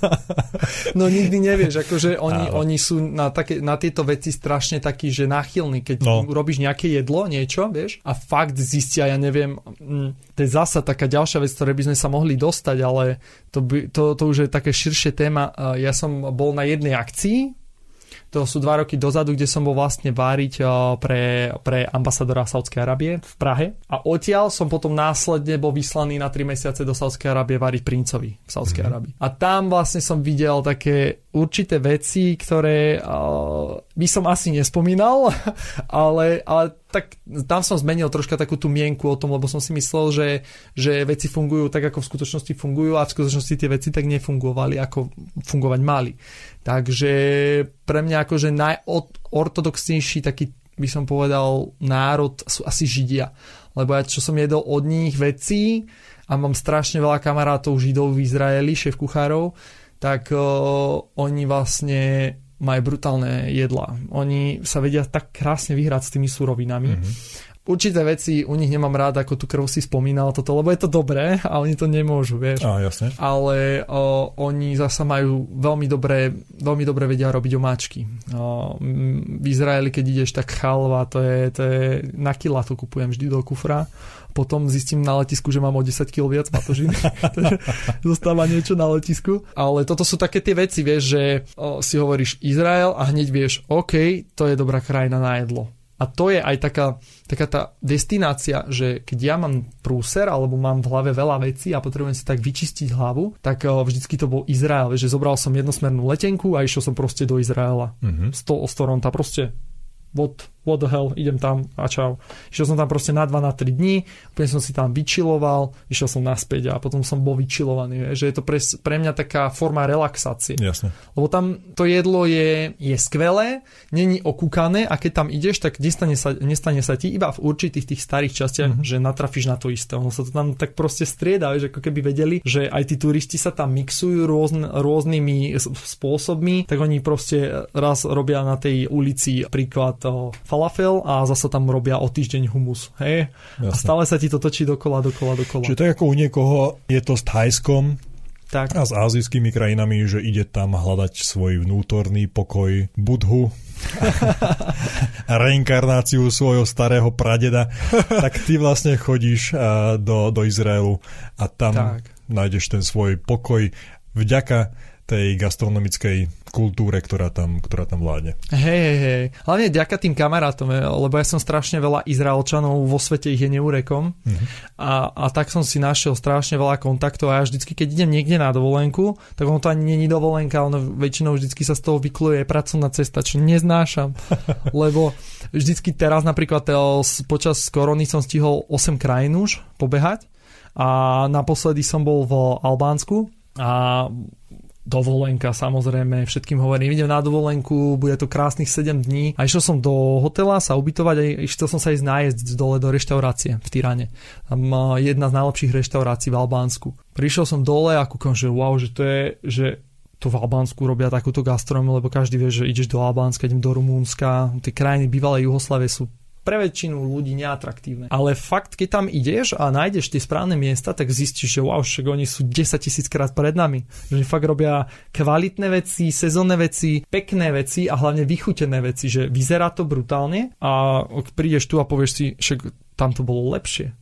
S3: No nikdy nevieš, akože oni, oni sú na, také, na tieto veci strašne takí, že náchylní, keď
S1: No.
S3: robíš nejaké jedlo, niečo, vieš, a fakt zistia, ja neviem, mm, to je zasa taká ďalšia vec, ktoré by sme sa mohli dostať, ale to, by, to, to už je také širšie téma. Ja som bol na jednej akcii, to sú dva roky dozadu, kde som bol vlastne váriť pre, pre ambasadora Saudskej Arábie v Prahe. A odtiaľ som potom následne bol vyslaný na 3 mesiace do Saudskej Arábie váriť princovi v Saudskej Arábii. A tam vlastne som videl také určité veci, ktoré a, by som asi nespomínal, ale, ale tak tam som zmenil troška takú tú mienku o tom, lebo som si myslel, že, že veci fungujú tak, ako v skutočnosti fungujú a v skutočnosti tie veci tak nefungovali, ako fungovať mali. Takže pre mňa akože najortodoxnejší taký by som povedal národ sú asi Židia. Lebo ja čo som jedol od nich vecí a mám strašne veľa kamarátov Židov v Izraeli, šéf kuchárov, tak uh, oni vlastne majú brutálne jedla. Oni sa vedia tak krásne vyhrať s tými surovinami. Mm-hmm. Určité veci u nich nemám rád, ako tu krv si spomínal toto, lebo je to dobré a oni to nemôžu, vieš.
S1: Á, jasne.
S3: Ale o, oni zasa majú veľmi dobré, veľmi dobre vedia robiť omáčky. O, v Izraeli, keď ideš, tak chalva, to je, to je na kila to kupujem vždy do kufra. Potom zistím na letisku, že mám o 10 kg viac batožiny. Takže zostáva niečo na letisku. Ale toto sú také tie veci, vieš, že o, si hovoríš Izrael a hneď vieš, OK, to je dobrá krajina na jedlo. A to je aj taká, taká tá destinácia, že keď ja mám prúser alebo mám v hlave veľa vecí a potrebujem si tak vyčistiť hlavu, tak vždycky to bol Izrael, že zobral som jednosmernú letenku a išiel som proste do Izraela. Mm-hmm. Z, toho, z Toronta proste what, what the hell, idem tam a čau. Išiel som tam proste na 2 na 3 dní, úplne som si tam vyčiloval, išiel som naspäť a potom som bol vyčilovaný. Že je to pre, pre mňa taká forma relaxácie.
S1: Jasne.
S3: Lebo tam to jedlo je, je skvelé, není okúkané a keď tam ideš, tak nestane sa, nestane sa ti iba v určitých tých starých častiach, mm-hmm. že natrafíš na to isté. Ono sa to tam tak proste strieda, že ako keby vedeli, že aj tí turisti sa tam mixujú rôzn, rôznymi spôsobmi, tak oni proste raz robia na tej ulici príklad falafel a zase tam robia o týždeň humus. Hej? A stále sa ti to točí dokola, dokola, dokola.
S1: Čiže tak ako u niekoho je to s Thajskom, tak. A s azijskými krajinami, že ide tam hľadať svoj vnútorný pokoj budhu, reinkarnáciu svojho starého pradeda, tak ty vlastne chodíš do, do Izraelu a tam tak. nájdeš ten svoj pokoj vďaka tej gastronomickej kultúre, ktorá tam, ktorá tam vládne.
S3: Hej, hej, hej. Hlavne ďaká tým kamarátom, lebo ja som strašne veľa Izraelčanov vo svete ich je neurekom mm-hmm. a, a tak som si našiel strašne veľa kontaktov a ja vždycky, keď idem niekde na dovolenku, tak ono to ani není dovolenka, ale väčšinou vždycky sa z toho vykluje pracovná cesta, čo neznášam, lebo vždycky teraz napríklad počas korony som stihol 8 krajín už pobehať a naposledy som bol v Albánsku a dovolenka, samozrejme, všetkým hovorím, idem na dovolenku, bude to krásnych 7 dní a išiel som do hotela sa ubytovať a išiel som sa ísť nájsť dole do reštaurácie v Tyrane. Tam jedna z najlepších reštaurácií v Albánsku. Prišiel som dole a kúkam, že wow, že to je, že to v Albánsku robia takúto gastronómiu, lebo každý vie, že ideš do Albánska, idem do Rumúnska, tie krajiny bývalej Juhoslavie sú pre väčšinu ľudí neatraktívne. Ale fakt, keď tam ideš a nájdeš tie správne miesta, tak zistíš, že wow, však oni sú 10 tisíc krát pred nami. Že fakt robia kvalitné veci, sezónne veci, pekné veci a hlavne vychutené veci, že vyzerá to brutálne a prídeš tu a povieš si, že tam to bolo lepšie.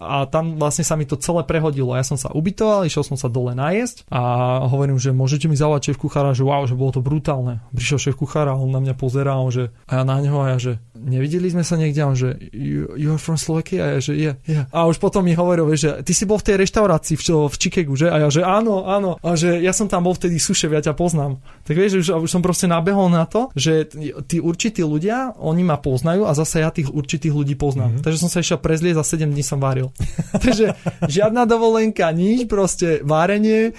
S3: A tam vlastne sa mi to celé prehodilo. Ja som sa ubytoval, išiel som sa dole najesť a hovorím, že môžete mi zavolať šéf kuchára, že wow, že bolo to brutálne. Prišiel šéf kuchára a on na mňa pozeral, že a ja na neho a ja, že nevideli sme sa niekde, on že you, you are from Slovakia? A ja, že yeah, yeah. A už potom mi hovoril, že ty si bol v tej reštaurácii v, v Chicagu, že? A ja, že áno, áno. A že ja som tam bol vtedy sušev, ja ťa poznám. Tak vieš, už, už som proste nabehol na to, že tí určití ľudia, oni ma poznajú a zase ja tých určitých ľudí poznám. Mm-hmm. Takže som sa išiel prezlieť za 7 dní dní som varil. Takže žiadna dovolenka, nič, proste varenie.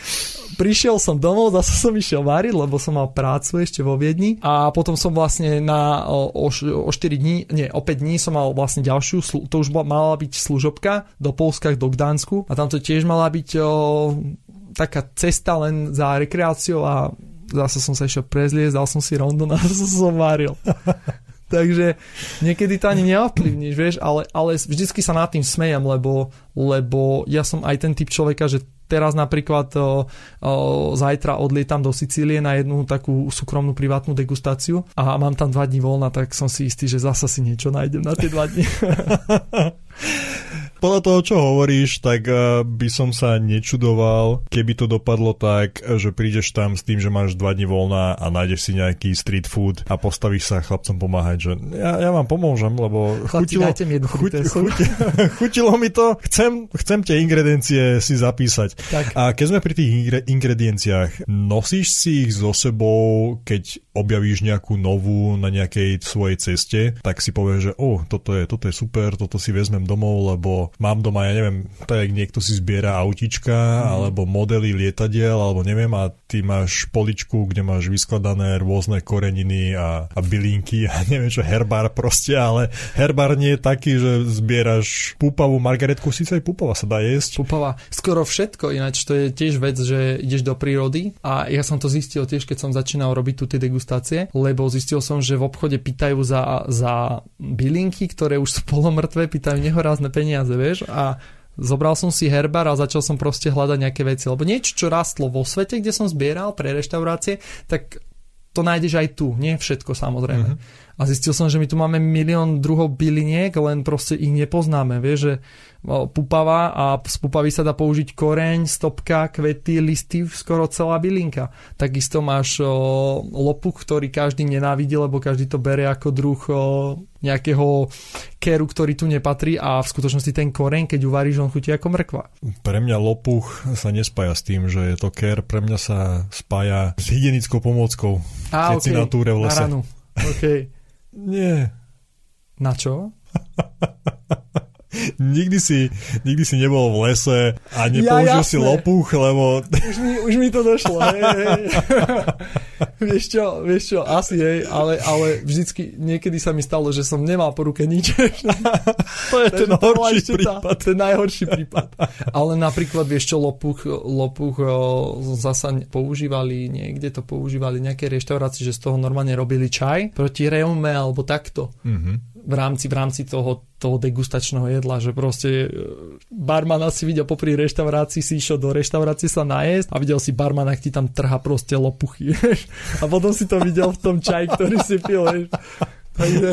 S3: Prišiel som domov, zase som išiel variť, lebo som mal prácu ešte vo Viedni a potom som vlastne na o, o 4 dní, nie, o 5 dní som mal vlastne ďalšiu, to už mala byť služobka do Polska, do Gdansku a tam to tiež mala byť o, taká cesta len za rekreáciou a zase som sa išiel prezliesť, dal som si rondo a zase som varil. Takže niekedy to ani neovplyvníš, vieš, ale, ale vždycky sa nad tým smejem, lebo, lebo ja som aj ten typ človeka, že teraz napríklad o, o, zajtra odlietam do Sicílie na jednu takú súkromnú privátnu degustáciu a mám tam dva dní voľna, tak som si istý, že zasa si niečo nájdem na tie dva dní.
S1: podľa toho, čo hovoríš, tak uh, by som sa nečudoval, keby to dopadlo tak, že prídeš tam s tým, že máš dva dní voľná a nájdeš si nejaký street food a postavíš sa chlapcom pomáhať, že ja, ja vám pomôžem, lebo
S3: Chlapci, chutilo, mi chuť, chuť,
S1: chutilo mi to, chcem, chcem tie ingrediencie si zapísať. Tak. A keď sme pri tých ingre- ingredienciách, nosíš si ich so sebou, keď objavíš nejakú novú na nejakej svojej ceste, tak si povieš, že oh, toto je, toto je super, toto si vezmem domov, lebo mám doma, ja neviem, tak niekto si zbiera autička mm. alebo modely lietadiel alebo neviem a ty máš poličku, kde máš vyskladané rôzne koreniny a, a bylinky a neviem čo, herbár proste, ale herbár nie je taký, že zbieraš púpavú margaretku, síce aj púpava sa dá jesť.
S3: Púpava, skoro všetko, ináč to je tiež vec, že ideš do prírody a ja som to zistil tiež, keď som začínal robiť tu tie degustácie, lebo zistil som, že v obchode pýtajú za, za bylinky, ktoré už sú polomrtvé, pýtajú nehorázne peniaze, vieš, a zobral som si herbar a začal som proste hľadať nejaké veci, lebo niečo, čo rastlo vo svete, kde som zbieral pre reštaurácie, tak to nájdeš aj tu, nie všetko samozrejme. Mm-hmm. A zistil som, že my tu máme milión druhov byliniek, len proste ich nepoznáme. Vieš, že pupava a z pupavy sa dá použiť koreň, stopka, kvety, listy, skoro celá bylinka. Takisto máš o, lopuch, ktorý každý nenávidí, lebo každý to bere ako druh o, nejakého keru, ktorý tu nepatrí a v skutočnosti ten koreň, keď uvaríš, on chutí ako mrkva.
S1: Pre mňa lopuch sa nespája s tým, že je to ker, pre mňa sa spája s hygienickou pomôckou.
S3: A,
S1: okay. na túre v lese.
S3: Na ranu. Okay.
S1: Nie.
S3: Na čo?
S1: nikdy, si, nikdy si nebol v lese a nepoužil ja, si lopuch, lebo...
S3: Už mi, už mi to došlo, hej, hej. vieš čo, vieš čo, asi hej, ale, ale vždycky, niekedy sa mi stalo, že som nemal po ruke nič.
S1: to je ten horší prípad.
S3: Tá, ten najhorší prípad. Ale napríklad, vieš čo, lopuch, lopuch zasa používali, niekde to používali nejaké reštaurácie, že z toho normálne robili čaj proti reume alebo takto. Mm-hmm v rámci, v rámci toho, toho degustačného jedla, že proste e, barmana si videl popri reštaurácii, si išiel do reštaurácie sa najesť a videl si barmana, ti tam trha proste lopuchy. a potom si to videl v tom čaj, ktorý si pil. Takže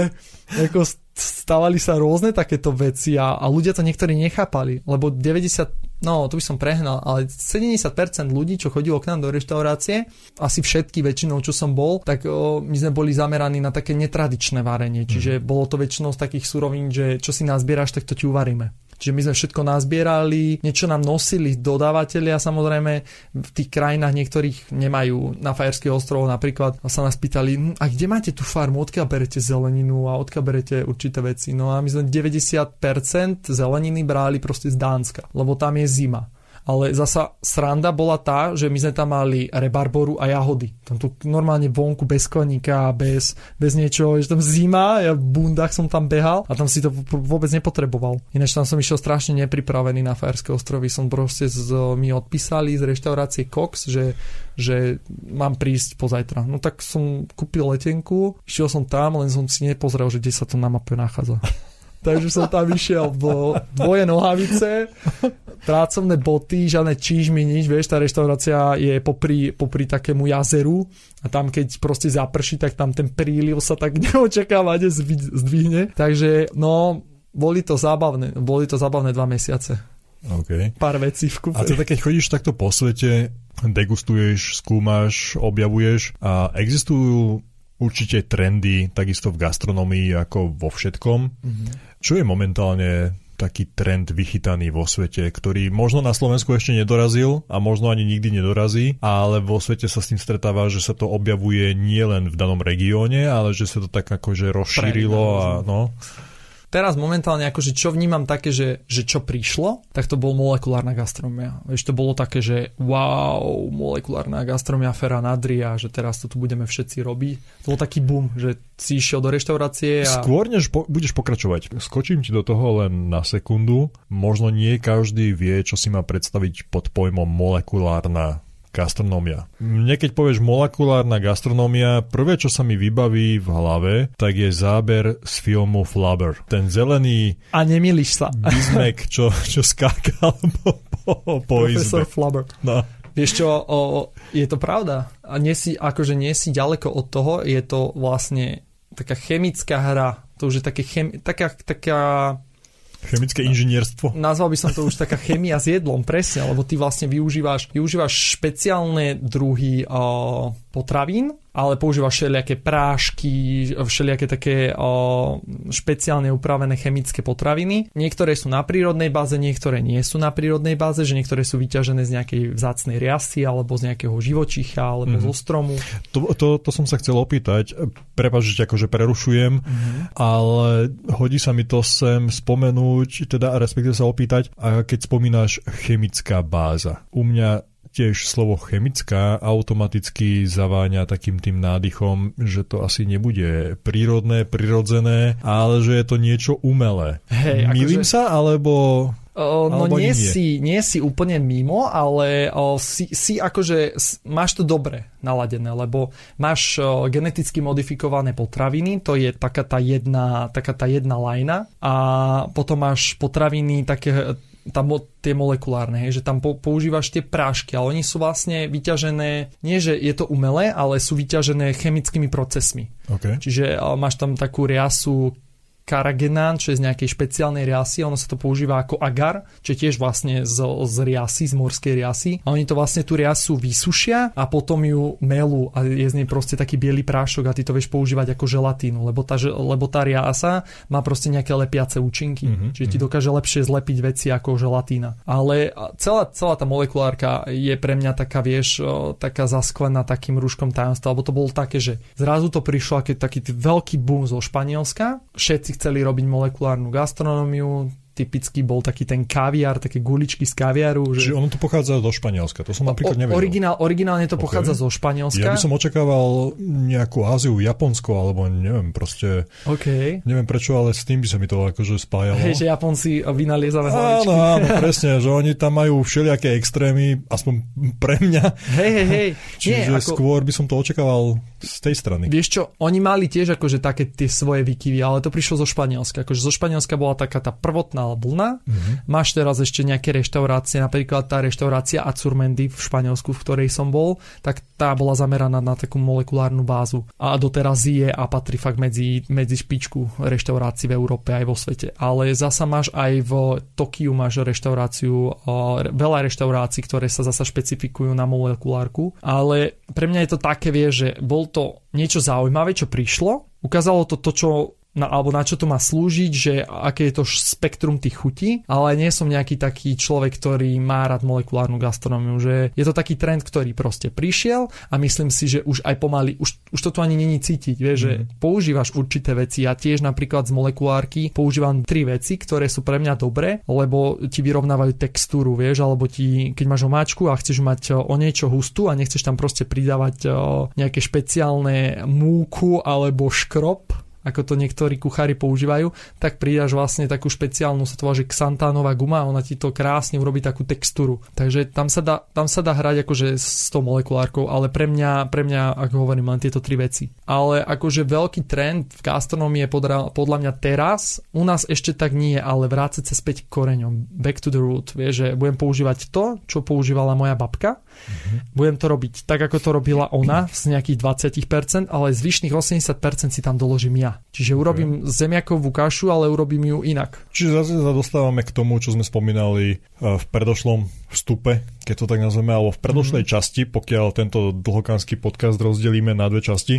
S3: ako stávali sa rôzne takéto veci a, a ľudia to niektorí nechápali, lebo 90, no to by som prehnal, ale 70% ľudí, čo chodilo k nám do reštaurácie, asi všetky väčšinou, čo som bol, tak o, my sme boli zameraní na také netradičné varenie, čiže mm. bolo to väčšinou z takých surovín, že čo si nazbieraš, tak to ti uvaríme. Čiže my sme všetko nazbierali, niečo nám nosili dodávateľia, samozrejme v tých krajinách niektorých nemajú. Na Fajerských ostrovoch napríklad sa nás pýtali, hm, a kde máte tú farmu, odkiaľ berete zeleninu a odkiaľ berete určité veci. No a my sme 90% zeleniny brali proste z Dánska, lebo tam je zima ale zasa sranda bola tá, že my sme tam mali rebarboru a jahody. Tam tu normálne vonku bez koníka, bez, bez niečoho, že tam zima, ja v bundách som tam behal a tam si to vôbec nepotreboval. Ináč tam som išiel strašne nepripravený na Fajerské ostrovy, som proste z, mi odpísali z reštaurácie Cox, že že mám prísť pozajtra. No tak som kúpil letenku, išiel som tam, len som si nepozrel, že kde sa to na mape nachádza. Takže som tam išiel v dvoje nohavice, pracovné boty, žiadne čížmy, nič, vieš, tá reštaurácia je popri, popri takému jazeru a tam keď proste zaprší, tak tam ten príliv sa tak neočakávane zdvihne. Takže no, boli to zábavné, boli to zábavné dva mesiace.
S1: Okay.
S3: Pár vecí v kúpe.
S1: A teda keď chodíš takto po svete, degustuješ, skúmaš, objavuješ a existujú určite trendy takisto v gastronomii ako vo všetkom. Mm-hmm. Čo je momentálne taký trend vychytaný vo svete, ktorý možno na Slovensku ešte nedorazil a možno ani nikdy nedorazí, ale vo svete sa s tým stretáva, že sa to objavuje nielen v danom regióne, ale že sa to tak akože rozšírilo a no
S3: teraz momentálne akože čo vnímam také, že, že čo prišlo, tak to bol molekulárna gastronomia. Vieš, to bolo také, že wow, molekulárna gastronomia Fera Nadria, že teraz to tu budeme všetci robiť. To bol taký boom, že si išiel do reštaurácie a...
S1: Skôr než po, budeš pokračovať, skočím ti do toho len na sekundu. Možno nie každý vie, čo si má predstaviť pod pojmom molekulárna Gastronómia. Mne keď povieš molekulárna gastronómia, prvé čo sa mi vybaví v hlave, tak je záber z filmu Flubber. Ten zelený...
S3: A nemiliš sa.
S1: Bizmek, čo, čo skákal po, po, po
S3: Profesor
S1: izbe.
S3: Flubber.
S1: No.
S3: Vieš čo, o, je to pravda. A nie si, akože nie si ďaleko od toho, je to vlastne taká chemická hra. To už je také chem, taká, taká
S1: Chemické inžinierstvo.
S3: Nazval by som to už taká chemia s jedlom, presne, lebo ty vlastne využívaš, využívaš špeciálne druhy uh, potravín, ale používa všelijaké prášky, všelijaké také o, špeciálne upravené chemické potraviny. Niektoré sú na prírodnej báze, niektoré nie sú na prírodnej báze, že niektoré sú vyťažené z nejakej vzácnej riasy alebo z nejakého živočícha alebo mm-hmm. zo stromu.
S1: To, to, to som sa chcel opýtať, prepáč, že akože prerušujem, mm-hmm. ale hodí sa mi to sem spomenúť, teda respektíve sa opýtať, a keď spomínaš chemická báza. U mňa tiež slovo chemická automaticky zaváňa takým tým nádychom, že to asi nebude prírodné, prirodzené, ale že je to niečo umelé.
S3: Hej,
S1: Milím
S3: akože...
S1: sa, alebo...
S3: O, no nie, nie. Si, nie si úplne mimo, ale o, si, si akože máš to dobre naladené, lebo máš o, geneticky modifikované potraviny, to je taká tá jedna, taká tá jedna lajna a potom máš potraviny také tam, tie molekulárne, hej, že tam po, používaš tie prášky, ale oni sú vlastne vyťažené, nie že je to umelé, ale sú vyťažené chemickými procesmi.
S1: Okay.
S3: Čiže máš tam takú riasu karagenán, čo je z nejakej špeciálnej riasy, ono sa to používa ako agar, čo je tiež vlastne z, z riasy, z morskej riasy. A oni to vlastne tú riasu vysušia a potom ju melú a je z nej proste taký biely prášok a ty to vieš používať ako želatínu, lebo tá, lebo tá riasa má proste nejaké lepiace účinky, mm-hmm. čiže ti mhm. dokáže lepšie zlepiť veci ako želatína. Ale celá, celá tá molekulárka je pre mňa taká, vieš, taká zasklená takým rúškom tajomstva, lebo to bolo také, že zrazu to prišlo aký taký veľký boom zo Španielska, všetci chceli robiť molekulárnu gastronómiu, typický bol taký ten kaviár, také guličky z kaviaru.
S1: Že... Čiže ono to pochádza zo Španielska, to som napríklad nevedel.
S3: Originál, originálne to okay. pochádza zo Španielska.
S1: Ja by som očakával nejakú Áziu, Japonsko, alebo neviem, proste...
S3: Okay.
S1: Neviem prečo, ale s tým by sa mi to akože spájalo.
S3: Hej, že Japonci vynaliezavé
S1: hlavičky. Áno, áno, presne, že oni tam majú všelijaké extrémy, aspoň pre mňa.
S3: Hej, hej, hej.
S1: Čiže Nie, ako... skôr by som to očakával z tej strany.
S3: Vieš čo, oni mali tiež akože také tie svoje výkyvy, ale to prišlo zo Španielska. Akože zo Španielska bola taká tá prvotná vlna. Mm-hmm. Máš teraz ešte nejaké reštaurácie, napríklad tá reštaurácia Acurmendi v Španielsku, v ktorej som bol, tak tá bola zameraná na takú molekulárnu bázu. A doteraz je a patrí fakt medzi, medzi špičku reštaurácií v Európe aj vo svete. Ale zasa máš aj v Tokiu máš reštauráciu, veľa reštaurácií, ktoré sa zasa špecifikujú na molekulárku. Ale pre mňa je to také, vie, že bol to niečo zaujímavé, čo prišlo. Ukázalo to to, čo na, alebo na čo to má slúžiť, že aké je to spektrum tých chutí, ale nie som nejaký taký človek, ktorý má rád molekulárnu gastronómiu, že je to taký trend, ktorý proste prišiel a myslím si, že už aj pomaly, už, už to tu ani není cítiť, vieš, mm. že mhm. používaš určité veci. Ja tiež napríklad z molekulárky používam tri veci, ktoré sú pre mňa dobré, lebo ti vyrovnávajú textúru, vieš, alebo ti, keď máš omáčku a chceš mať o niečo hustú a nechceš tam proste pridávať nejaké špeciálne múku alebo škrop, ako to niektorí kuchári používajú, tak pridáš vlastne takú špeciálnu, sa to volá, že xantánová guma ona ti to krásne urobí takú textúru. Takže tam sa dá, tam sa dá hrať akože s tou molekulárkou, ale pre mňa, pre mňa, ako hovorím, len tieto tri veci. Ale akože veľký trend v gastronomii je podľa, podľa mňa teraz, u nás ešte tak nie, ale vrácať sa späť k koreňom, back to the root, vieš, že budem používať to, čo používala moja babka, mm-hmm. budem to robiť tak, ako to robila ona, z nejakých 20%, ale zvyšných 80% si tam doložím ja. Čiže urobím okay. zemiakovú kašu, ale urobím ju inak.
S1: Čiže zase sa dostávame k tomu, čo sme spomínali eh, v predošlom vstupe, keď to tak nazveme, alebo v predošlej mm. časti, pokiaľ tento dlhokánsky podcast rozdelíme na dve časti,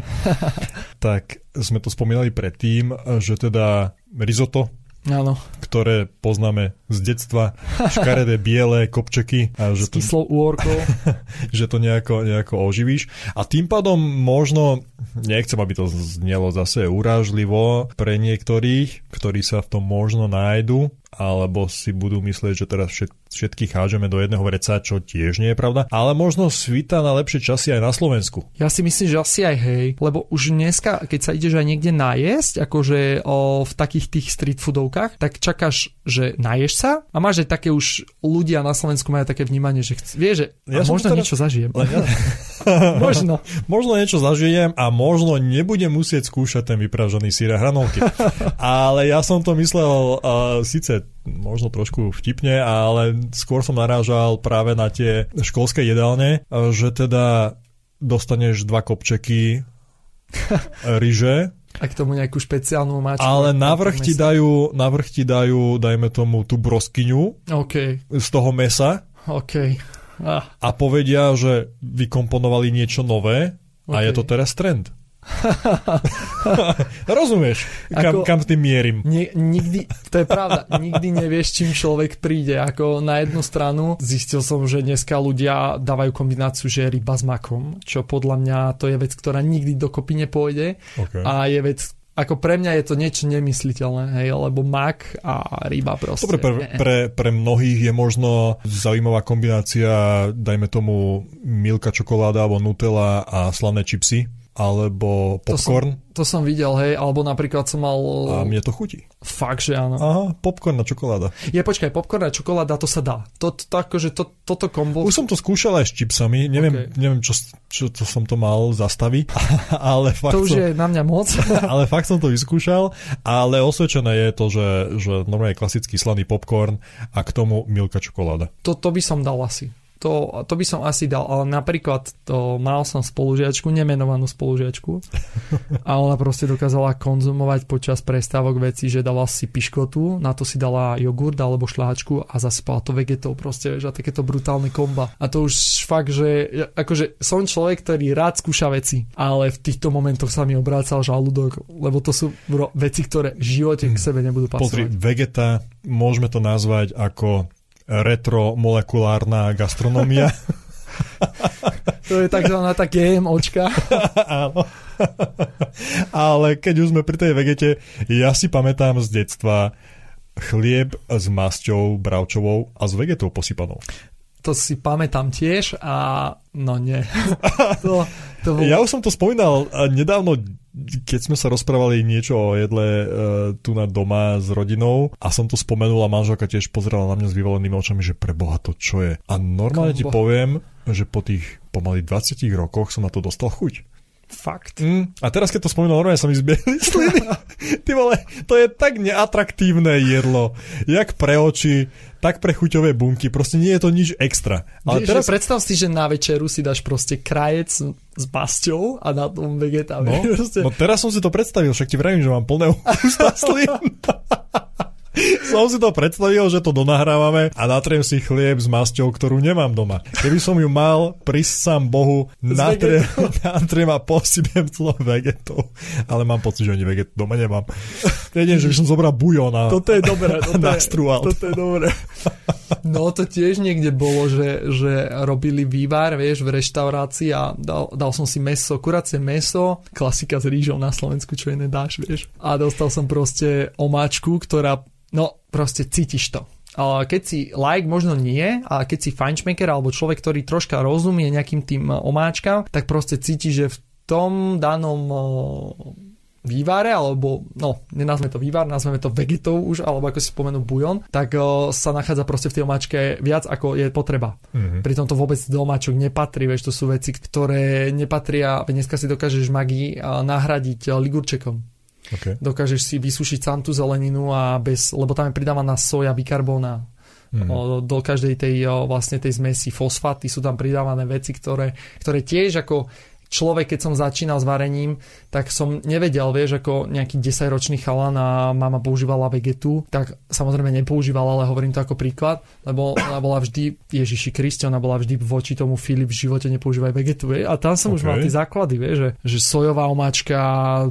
S1: tak sme to spomínali predtým, že teda risotto
S3: Áno.
S1: ktoré poznáme z detstva, škaredé biele kopčeky
S3: a že to, úorkou.
S1: že to nejako, nejako oživíš. A tým pádom možno, nechcem, aby to znelo zase urážlivo pre niektorých, ktorí sa v tom možno nájdu, alebo si budú myslieť, že teraz všetkých hážeme do jedného vreca, čo tiež nie je pravda. Ale možno svita na lepšie časy aj na Slovensku.
S3: Ja si myslím, že asi aj hej, lebo už dneska, keď sa ideš aj niekde najesť, akože o, v takých tých street foodovkách, tak čakáš, že naješ sa a máš aj také už ľudia na Slovensku majú také vnímanie, že chc- vie, že ja možno teraz... niečo zažijem. Ja... možno.
S1: možno niečo zažijem a možno nebudem musieť skúšať ten vypražený sír a hranolky. Ale ja som to myslel uh, síce možno trošku vtipne, ale skôr som narážal práve na tie školské jedálne, že teda dostaneš dva kopčeky ryže
S3: a k tomu nejakú špeciálnu máčku.
S1: Ale navrch ti, dajú, navrch ti dajú, dajme tomu, tú broskyňu
S3: okay.
S1: z toho mesa.
S3: Okay.
S1: Ah. A povedia, že vykomponovali niečo nové okay. a je to teraz trend. Rozumieš, kam, Ako, kam tým mierim.
S3: Nie, nikdy, to je pravda, nikdy nevieš, čím človek príde. Ako na jednu stranu zistil som, že dneska ľudia dávajú kombináciu, že ryba s makom, čo podľa mňa to je vec, ktorá nikdy dokopy nepôjde. Okay. A je vec, ako pre mňa je to niečo nemysliteľné, hej, lebo mak a ryba proste.
S1: Dobre, pre, pre, pre mnohých je možno zaujímavá kombinácia, dajme tomu milka čokoláda alebo nutella a slané čipsy alebo popcorn.
S3: To som, to som videl, hej, alebo napríklad som mal...
S1: A mne to chutí.
S3: Fakt, že áno.
S1: Aha, popcorn a čokoláda.
S3: Je, počkaj, popcorn a čokoláda, to sa dá. To, to, akože to, toto kombo...
S1: Už som to skúšal aj s čipsami, neviem, okay. neviem čo, čo to som to mal zastaviť, ale fakt
S3: To už
S1: som,
S3: je na mňa moc.
S1: ale fakt som to vyskúšal, ale osvedčené je to, že, že normálne klasický slaný popcorn a k tomu milka čokoláda.
S3: To, to by som dal asi to, to by som asi dal, ale napríklad to mal som spolužiačku, nemenovanú spolužiačku a ona proste dokázala konzumovať počas prestávok veci, že dala si piškotu, na to si dala jogurt alebo šláčku a zasypala to vegetou proste, že takéto brutálne komba. A to už fakt, že akože som človek, ktorý rád skúša veci, ale v týchto momentoch sa mi obrácal žalúdok, lebo to sú veci, ktoré v živote k sebe nebudú pasovať.
S1: Pozri, vegeta, môžeme to nazvať ako retromolekulárna gastronomia.
S3: to je takzvaná tá GMOčka.
S1: Áno. Ale keď už sme pri tej vegete, ja si pamätám z detstva chlieb s masťou bravčovou a s vegetou posypanou
S3: to si pamätám tiež a no nie. to,
S1: to. Ja už som to spomínal nedávno, keď sme sa rozprávali niečo o jedle uh, tu na doma s rodinou a som to spomenul a manželka tiež pozerala na mňa s vyvolenými očami, že pre Boha to čo je. A normálne Kombo. ti poviem, že po tých pomaly 20 rokoch som na to dostal chuť.
S3: Fakt.
S1: Mm, a teraz, keď to spomínal, normálne sa mi zbiehli sliny. Ty vole, to je tak neatraktívne jedlo. Jak pre oči, tak pre chuťové bunky. Proste nie je to nič extra.
S3: Ale teraz... predstav si, že na večeru si dáš proste krajec s basťou a na tom vegeta.
S1: No, no teraz som si to predstavil, však ti vravím, že mám plné ústa slín. Som si to predstavil, že to donahrávame a natriem si chlieb s masťou, ktorú nemám doma. Keby som ju mal, prísť sám Bohu, natriem, natriem a posypiem celou vegetou. Ale mám pocit, že ani vegetu doma nemám. Jedine, že by som zobral bujon a
S3: Toto je dobré. Toto
S1: nastrúval.
S3: Toto je dobré. No to tiež niekde bolo, že, že robili vývar, vieš, v reštaurácii a dal, dal som si meso, kuracie meso, klasika s rýžou na Slovensku, čo iné dáš, vieš. A dostal som proste omáčku, ktorá No, proste cítiš to. Keď si like, možno nie, ale keď si fajnšmeker alebo človek, ktorý troška rozumie nejakým tým omáčkam, tak proste cíti, že v tom danom vývare, alebo no, nenazme to vývar, nazveme to vegetou už, alebo ako si spomenul bujon, tak o, sa nachádza proste v tej omáčke viac, ako je potreba. Mm-hmm. Pritom to vôbec do omáčok nepatrí, vieš, to sú veci, ktoré nepatria, dneska si dokážeš magii nahradiť ligurčekom. Okay. Dokážeš si vysušiť sám tú zeleninu a bez, lebo tam je pridávaná soja, bikarbóna. Mm. O, do každej tej o, vlastne tej zmesi fosfáty sú tam pridávané veci, ktoré, ktoré tiež ako človek, keď som začínal s varením, tak som nevedel, vieš, ako nejaký 10-ročný chalan a mama používala vegetu, tak samozrejme nepoužívala, ale hovorím to ako príklad, lebo ona bola vždy, Ježiši Kristi, ona bola vždy voči tomu Filip v živote nepoužívaj vegetu, vieš, a tam som okay. už mal tie základy, vieš, že, že sojová omáčka.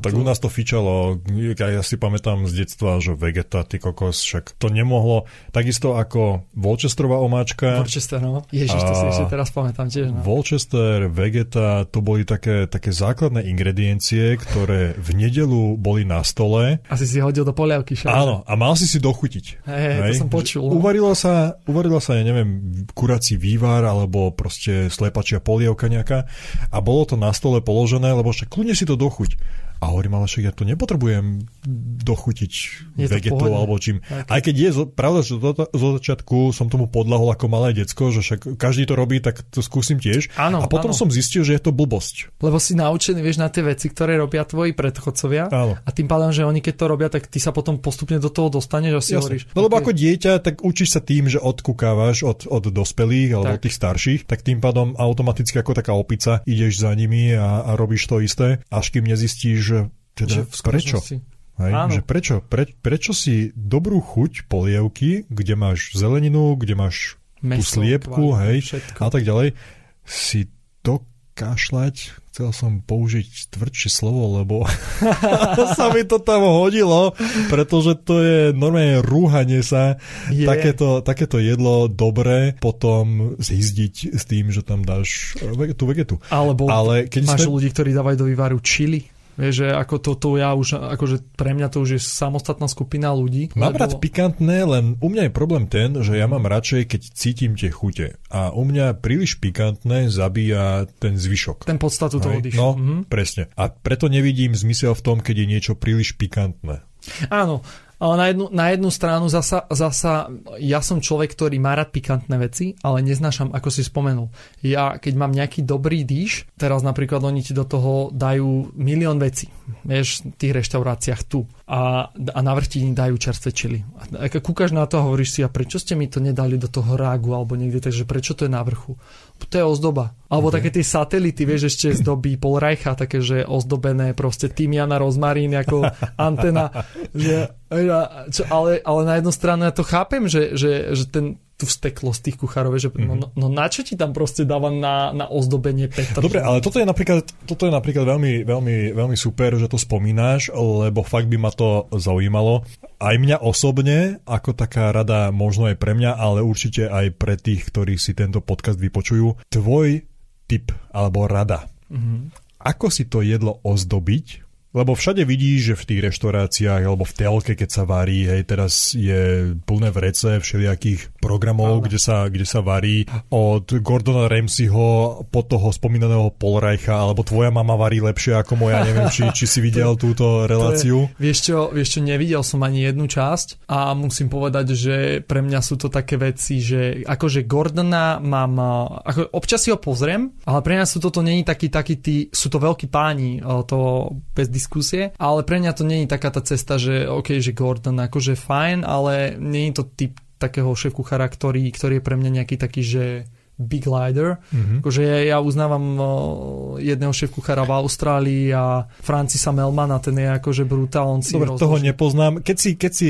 S1: Tak u nás to fičalo, ja si pamätám z detstva, že vegeta, ty kokos, však to nemohlo, takisto ako Volchesterová omáčka.
S3: Volchester, no. Ježiš, to si ešte teraz pamätám tiež. No.
S1: Volchester, vegeta, to boli také, také základné ingrediencie, ktoré v nedelu boli na stole.
S3: Asi si hodil do poliavky. Šak?
S1: Áno, a mal si si dochutiť.
S3: Hej, hej, to som počul.
S1: No. Uvarilo sa, uvarilo sa, ja neviem, kurací vývar, alebo proste slepačia polievka nejaká a bolo to na stole položené, lebo však kľudne si to dochuť. A hovorím, ale však ja to nepotrebujem dochutiť vegetou alebo čím. Okay. Aj keď je pravda, že zo, zo začiatku som tomu podlahol ako malé decko, že však každý to robí, tak to skúsim tiež.
S3: Áno,
S1: a potom
S3: áno.
S1: som zistil, že je to blbosť.
S3: Lebo si naučený, vieš, na tie veci, ktoré robia tvoji predchodcovia.
S1: Áno.
S3: A tým pádom, že oni keď to robia, tak ty sa potom postupne do toho dostaneš a si Jasne. hovoríš.
S1: No lebo okay. ako dieťa, tak učíš sa tým, že odkúkávaš od, od dospelých alebo tak. od tých starších, tak tým pádom automaticky ako taká opica ideš za nimi a, a robíš to isté, až kým nezistíš, že teda že prečo? Hej, že prečo? Pre, prečo si dobrú chuť polievky, kde máš zeleninu, kde máš Meso, tú sliepku, kvali, hej, všetko. a tak ďalej, si to kašľať, chcel som použiť tvrdšie slovo, lebo sa mi to tam hodilo, pretože to je normálne rúhanie sa, je. takéto, takéto jedlo dobré, potom zhizdiť s tým, že tam dáš tú vegetu.
S3: Alebo Ale keď máš sme... ľudí, ktorí dávajú do vývaru čili Vieš, že ako to, to ja už, akože pre mňa to už je samostatná skupina ľudí.
S1: Mám lebo... rád pikantné, len u mňa je problém ten, že ja mám radšej, keď cítim tie chute. A u mňa príliš pikantné zabíja ten zvyšok.
S3: Ten podstatu toho dyšu.
S1: No, mm-hmm. presne. A preto nevidím zmysel v tom, keď je niečo príliš pikantné.
S3: Áno, na jednu, na jednu stranu zasa, zasa ja som človek, ktorý má rád pikantné veci, ale neznášam, ako si spomenul. Ja keď mám nejaký dobrý dýš, teraz napríklad oni ti do toho dajú milión vecí, vieš, v tých reštauráciách tu a, a na vrtini dajú čerstvé čili. A kúkaš na to a hovoríš si, a prečo ste mi to nedali do toho rágu alebo niekde, takže prečo to je na vrchu? To je ozdoba. Alebo okay. také tie satelity, vieš, ešte z doby Polreicha, také, že ozdobené proste tymiana, rozmarín ako antena. Že, čo, ale, ale na jednu stranu ja to chápem, že, že, že ten, tú vsteklosť tých kuchárov, že mm-hmm. no, no na čo ti tam proste dáva na, na ozdobenie Petra?
S1: Dobre, ale toto je napríklad, toto je napríklad veľmi, veľmi, veľmi super, že to spomínáš, lebo fakt by ma to zaujímalo. Aj mňa osobne, ako taká rada možno aj pre mňa, ale určite aj pre tých, ktorí si tento podcast vypočujú, tvoj tip alebo rada. Mm-hmm. Ako si to jedlo ozdobiť, lebo všade vidíš, že v tých reštauráciách alebo v telke, keď sa varí, hej, teraz je plné vrece všelijakých programov, kde sa, kde sa varí. Od Gordona Ramseyho po toho spomínaného Polreicha, alebo tvoja mama varí lepšie ako moja, neviem, či, či si videl to, túto reláciu.
S3: Je, vieš, čo, vieš čo, nevidel som ani jednu časť a musím povedať, že pre mňa sú to také veci, že akože Gordona mám, ako občas si ho pozriem, ale pre mňa sú toto není taký, taký tí, sú to veľkí páni, to bez diskusie, ale pre mňa to není taká tá cesta, že OK, že Gordon akože fajn, ale není to typ takého šéf kuchára, ktorý, ktorý je pre mňa nejaký taký, že big leader. Mm-hmm. Akože ja, ja uznávam jedného šéf kuchára v Austrálii a Francisa Melmana, ten je akože brutál. On si
S1: Dobre, toho nepoznám. Keď si, keď si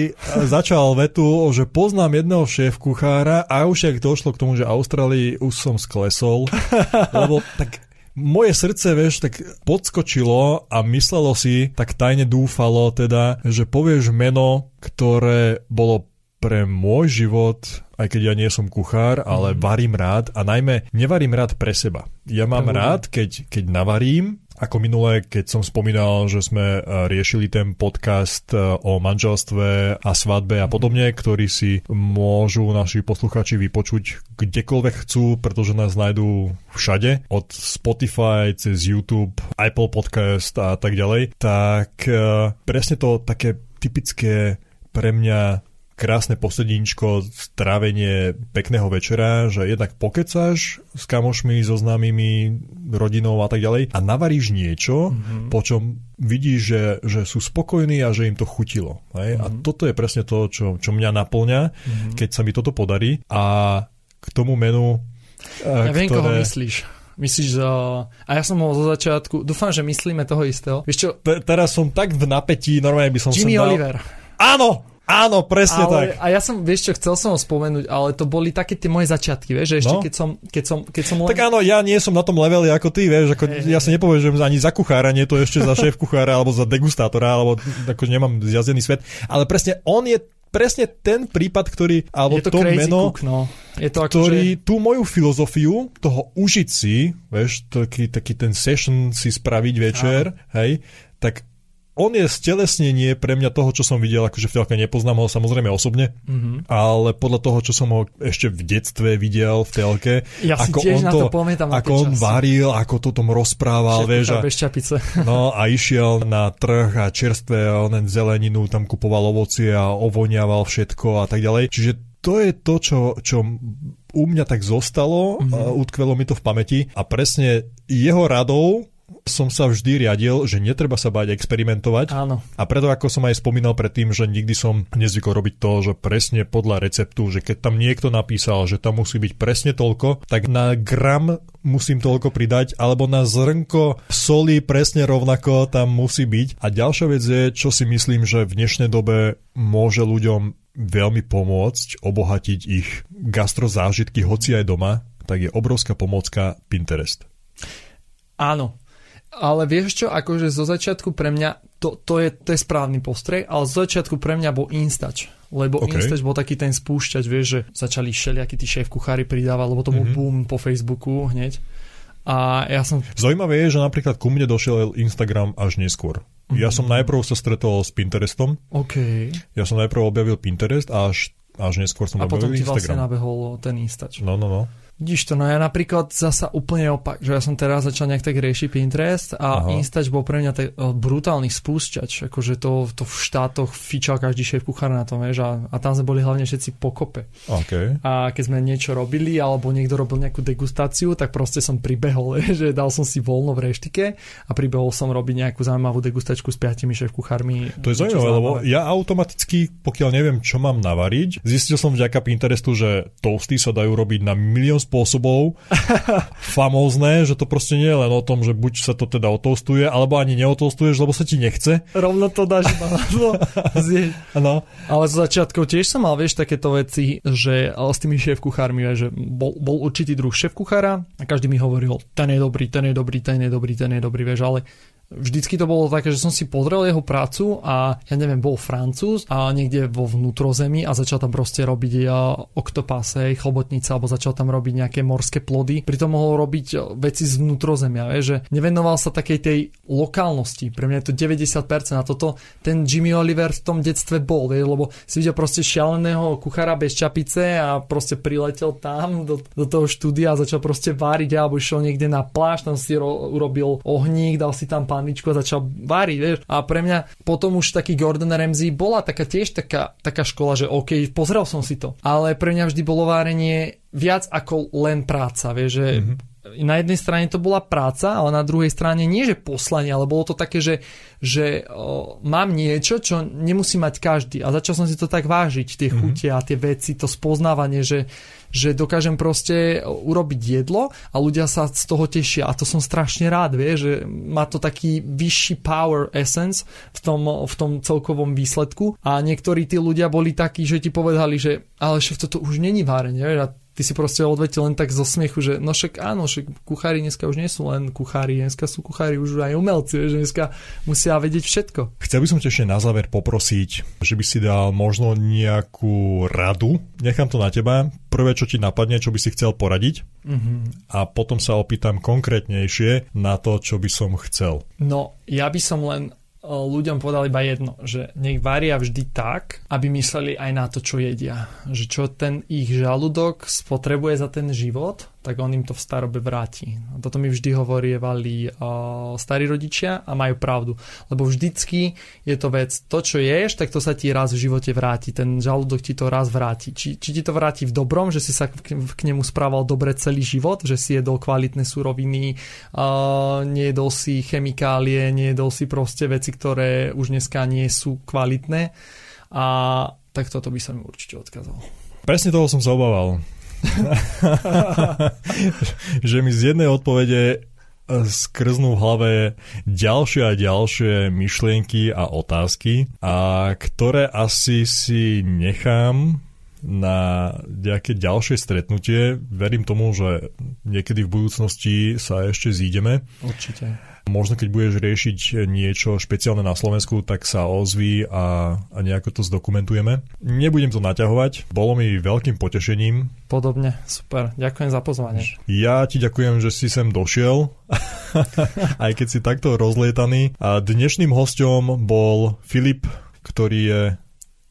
S1: začal vetu, že poznám jedného šéf kuchára a už jak došlo k tomu, že Austrálii už som sklesol, lebo tak moje srdce, vieš, tak podskočilo a myslelo si, tak tajne dúfalo teda, že povieš meno, ktoré bolo pre môj život, aj keď ja nie som kuchár, ale mm. varím rád a najmä nevarím rád pre seba. Ja mám rád, keď, keď navarím, ako minule, keď som spomínal, že sme e, riešili ten podcast e, o manželstve a svadbe a podobne, ktorý si môžu naši posluchači vypočuť kdekoľvek chcú, pretože nás nájdú všade, od Spotify cez YouTube, Apple Podcast a tak ďalej, tak e, presne to také typické pre mňa krásne posedíčko, strávenie pekného večera, že jednak pokecáš s kamošmi, so známymi, rodinou a tak ďalej a navaríš niečo, mm-hmm. po čom vidíš, že, že sú spokojní a že im to chutilo. Hej? Mm-hmm. A mhm. toto je presne to, čo, čo mňa naplňa, mm-hmm. keď sa mi toto podarí a k tomu menu...
S3: Ja ktoré... viem, koho myslíš. Myslíš, že... A ja som ho zo začiatku... Dúfam, že myslíme toho istého. Vieš čo?
S1: Teraz som tak v napätí, normálne by som
S3: Jimmy dal... Oliver.
S1: Áno, Áno, presne
S3: ale,
S1: tak.
S3: A ja som, vieš čo, chcel som ho spomenúť, ale to boli také tie moje začiatky, vieš, že ešte no. keď som, keď som, keď som
S1: len... Tak áno, ja nie som na tom leveli ako ty, vieš, ako hey, ja sa nepovažujem ani za kuchára, nie to ešte za šéf kuchára alebo za degustátora, alebo akože nemám zjazdený svet, ale presne on je presne ten prípad, ktorý, alebo
S3: je to,
S1: to meno,
S3: cook, no. je to
S1: ako, ktorý že... tú moju filozofiu toho užiť si, vieš, taký, taký ten session si spraviť večer, Áno. hej, tak on je stelesnenie pre mňa toho, čo som videl, akože v telke nepoznám ho samozrejme osobne, mm-hmm. ale podľa toho, čo som ho ešte v detstve videl v telke,
S3: ja
S1: ako
S3: on
S1: to,
S3: to pamätám
S1: ako on časy. varil, ako to tom rozprával, vieš, a, no a išiel na trh a čerstvé onen zeleninu, tam kupoval ovocie a ovoniaval všetko a tak ďalej. Čiže to je to, čo, čo u mňa tak zostalo, mm-hmm. utkvelo mi to v pamäti a presne jeho radou som sa vždy riadil, že netreba sa báť experimentovať.
S3: Áno.
S1: A preto, ako som aj spomínal predtým, že nikdy som nezvykol robiť to, že presne podľa receptu, že keď tam niekto napísal, že tam musí byť presne toľko, tak na gram musím toľko pridať, alebo na zrnko soli presne rovnako tam musí byť. A ďalšia vec je, čo si myslím, že v dnešnej dobe môže ľuďom veľmi pomôcť, obohatiť ich gastrozážitky, hoci aj doma, tak je obrovská pomocka Pinterest.
S3: Áno, ale vieš čo, akože zo začiatku pre mňa, to, to, je, to je správny postreh, ale zo začiatku pre mňa bol Instač. Lebo okay. Instač bol taký ten spúšťač, vieš, že začali všelijakí tí šéf kuchári pridávať, lebo to bol mm-hmm. boom po Facebooku hneď. A ja som...
S1: Zaujímavé je, že napríklad ku mne došiel Instagram až neskôr. Ja som najprv sa stretol s Pinterestom.
S3: OK.
S1: Ja som najprv objavil Pinterest a až, až neskôr som
S3: A potom
S1: objavil
S3: ti vlastne
S1: Instagram.
S3: nabehol ten Instač.
S1: No, no, no.
S3: Vidíš to, no ja napríklad zasa úplne opak, že ja som teraz začal nejak tak riešiť Pinterest a
S1: Aha.
S3: Instač bol pre mňa tak eh, brutálny spúšťač, akože to, to v štátoch fičal každý šéf kuchár na tom, vieš, a, a tam sme boli hlavne všetci pokope.
S1: OK.
S3: A keď sme niečo robili, alebo niekto robil nejakú degustáciu, tak proste som pribehol, že dal som si voľno v reštike a pribehol som robiť nejakú zaujímavú degustačku s piatimi šéf kuchármi.
S1: To je zaujímavé, lebo ja automaticky, pokiaľ neviem, čo mám navariť, zistil som vďaka Pinterestu, že toasty sa dajú robiť na milión spôsobov. Famózne, že to proste nie je len o tom, že buď sa to teda otoastuje, alebo ani neotoastuješ, lebo sa ti nechce.
S3: Rovno to dáš na.
S1: No.
S3: Ale z začiatkov tiež som mal, vieš, takéto veci, že ale s tými šéf kuchármi, že bol, bol určitý druh šéf kuchára a každý mi hovoril, ten je dobrý, ten je dobrý, ten je dobrý, ten je dobrý, vieš, ale vždycky to bolo také, že som si pozrel jeho prácu a ja neviem, bol francúz a niekde vo vnútrozemí a začal tam proste robiť ja, oktopase, chlbotnice alebo začal tam robiť nejaké morské plody. Pritom mohol robiť eh, veci z vnútrozemia, vieš, že nevenoval sa takej tej lokálnosti. Pre mňa je to 90% a toto ten Jimmy Oliver v tom detstve bol, vieš, lebo si videl proste šialeného kuchára bez čapice a proste priletel tam do, do toho štúdia a začal proste váriť alebo išiel niekde na pláž, tam si ro, urobil ohník, dal si tam pánvičku a začal váriť, vieš. A pre mňa potom už taký Gordon Ramsay bola taká tiež taká, taká škola, že OK, pozrel som si to. Ale pre mňa vždy bolo várenie viac ako len práca, vieš, že mm-hmm na jednej strane to bola práca, ale na druhej strane nie, že poslanie, ale bolo to také, že, že o, mám niečo, čo nemusí mať každý. A začal som si to tak vážiť, tie mm-hmm. chute a tie veci, to spoznávanie, že, že dokážem proste urobiť jedlo a ľudia sa z toho tešia. A to som strašne rád, vie, že má to taký vyšší power essence v tom, v tom celkovom výsledku. A niektorí tí ľudia boli takí, že ti povedali, že ale šef, toto už není várenie. Vieš, a ty si proste odvetil len tak zo smiechu, že no však áno, však kuchári dneska už nie sú len kuchári, dneska sú kuchári už aj umelci, že dneska musia vedieť všetko.
S1: Chcel by som ťa ešte na záver poprosiť, že by si dal možno nejakú radu, nechám to na teba, prvé čo ti napadne, čo by si chcel poradiť
S3: mm-hmm.
S1: a potom sa opýtam konkrétnejšie na to, čo by som chcel.
S3: No, ja by som len ľuďom povedal iba jedno, že nech varia vždy tak, aby mysleli aj na to, čo jedia. Že čo ten ich žalúdok spotrebuje za ten život, tak on im to v starobe vráti. A toto mi vždy hovorievali uh, starí rodičia a majú pravdu. Lebo vždycky je to vec, to čo ješ, tak to sa ti raz v živote vráti. Ten žalúdok ti to raz vráti. Či, či ti to vráti v dobrom, že si sa k, k nemu správal dobre celý život, že si jedol kvalitné suroviny, uh, nejedol si chemikálie, nejedol si proste veci, ktoré už dneska nie sú kvalitné. A tak toto by som určite odkázal.
S1: Presne toho som sa obával. že mi z jednej odpovede skrznú v hlave ďalšie a ďalšie myšlienky a otázky, a ktoré asi si nechám na nejaké ďalšie stretnutie. Verím tomu, že niekedy v budúcnosti sa ešte zídeme.
S3: Určite.
S1: Možno keď budeš riešiť niečo špeciálne na Slovensku, tak sa ozví a, a nejako to zdokumentujeme. Nebudem to naťahovať, bolo mi veľkým potešením.
S3: Podobne, super, ďakujem za pozvanie.
S1: Ja ti ďakujem, že si sem došiel, aj keď si takto rozlietaný. A dnešným hostom bol Filip, ktorý je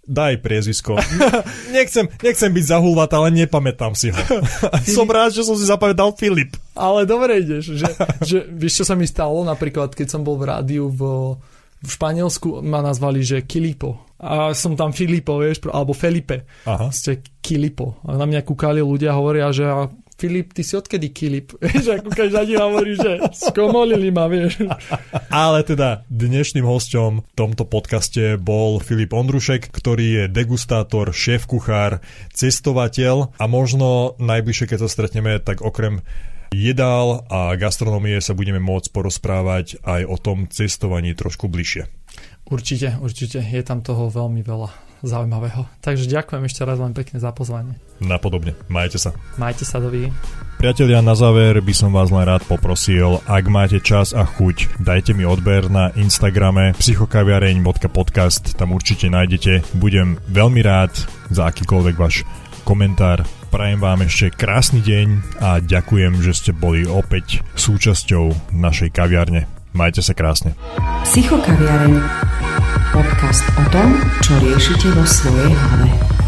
S1: daj priezvisko. nechcem, nechcem byť zahulvat, ale nepamätám si ho. som rád, že som si zapamätal Filip.
S3: Ale dobre ideš, že, že vieš, čo sa mi stalo, napríklad, keď som bol v rádiu v, v Španielsku, ma nazvali, že Kilipo. A som tam Filipo, vieš, alebo Felipe.
S1: Aha.
S3: Ste Kilipo. A na mňa kúkali ľudia, hovoria, že Filip, ty si odkedy Kilip? Vieš, ako na hovorí, že skomolili ma, vieš.
S1: Ale teda dnešným hosťom v tomto podcaste bol Filip Ondrušek, ktorý je degustátor, šéf-kuchár, cestovateľ a možno najbližšie, keď sa stretneme, tak okrem jedál a gastronomie sa budeme môcť porozprávať aj o tom cestovaní trošku bližšie.
S3: Určite, určite. Je tam toho veľmi veľa zaujímavého. Takže ďakujem ešte raz len pekne za pozvanie.
S1: Napodobne. Majte sa.
S3: Majte sa, dovi.
S1: Priatelia, na záver by som vás len rád poprosil, ak máte čas a chuť, dajte mi odber na Instagrame psychokaviareň.podcast, tam určite nájdete. Budem veľmi rád za akýkoľvek váš komentár, prajem vám ešte krásny deň a ďakujem, že ste boli opäť súčasťou našej kaviarne. Majte sa krásne.
S2: Psychokaviareň. Podcast o tom, čo riešite vo svojej hlave.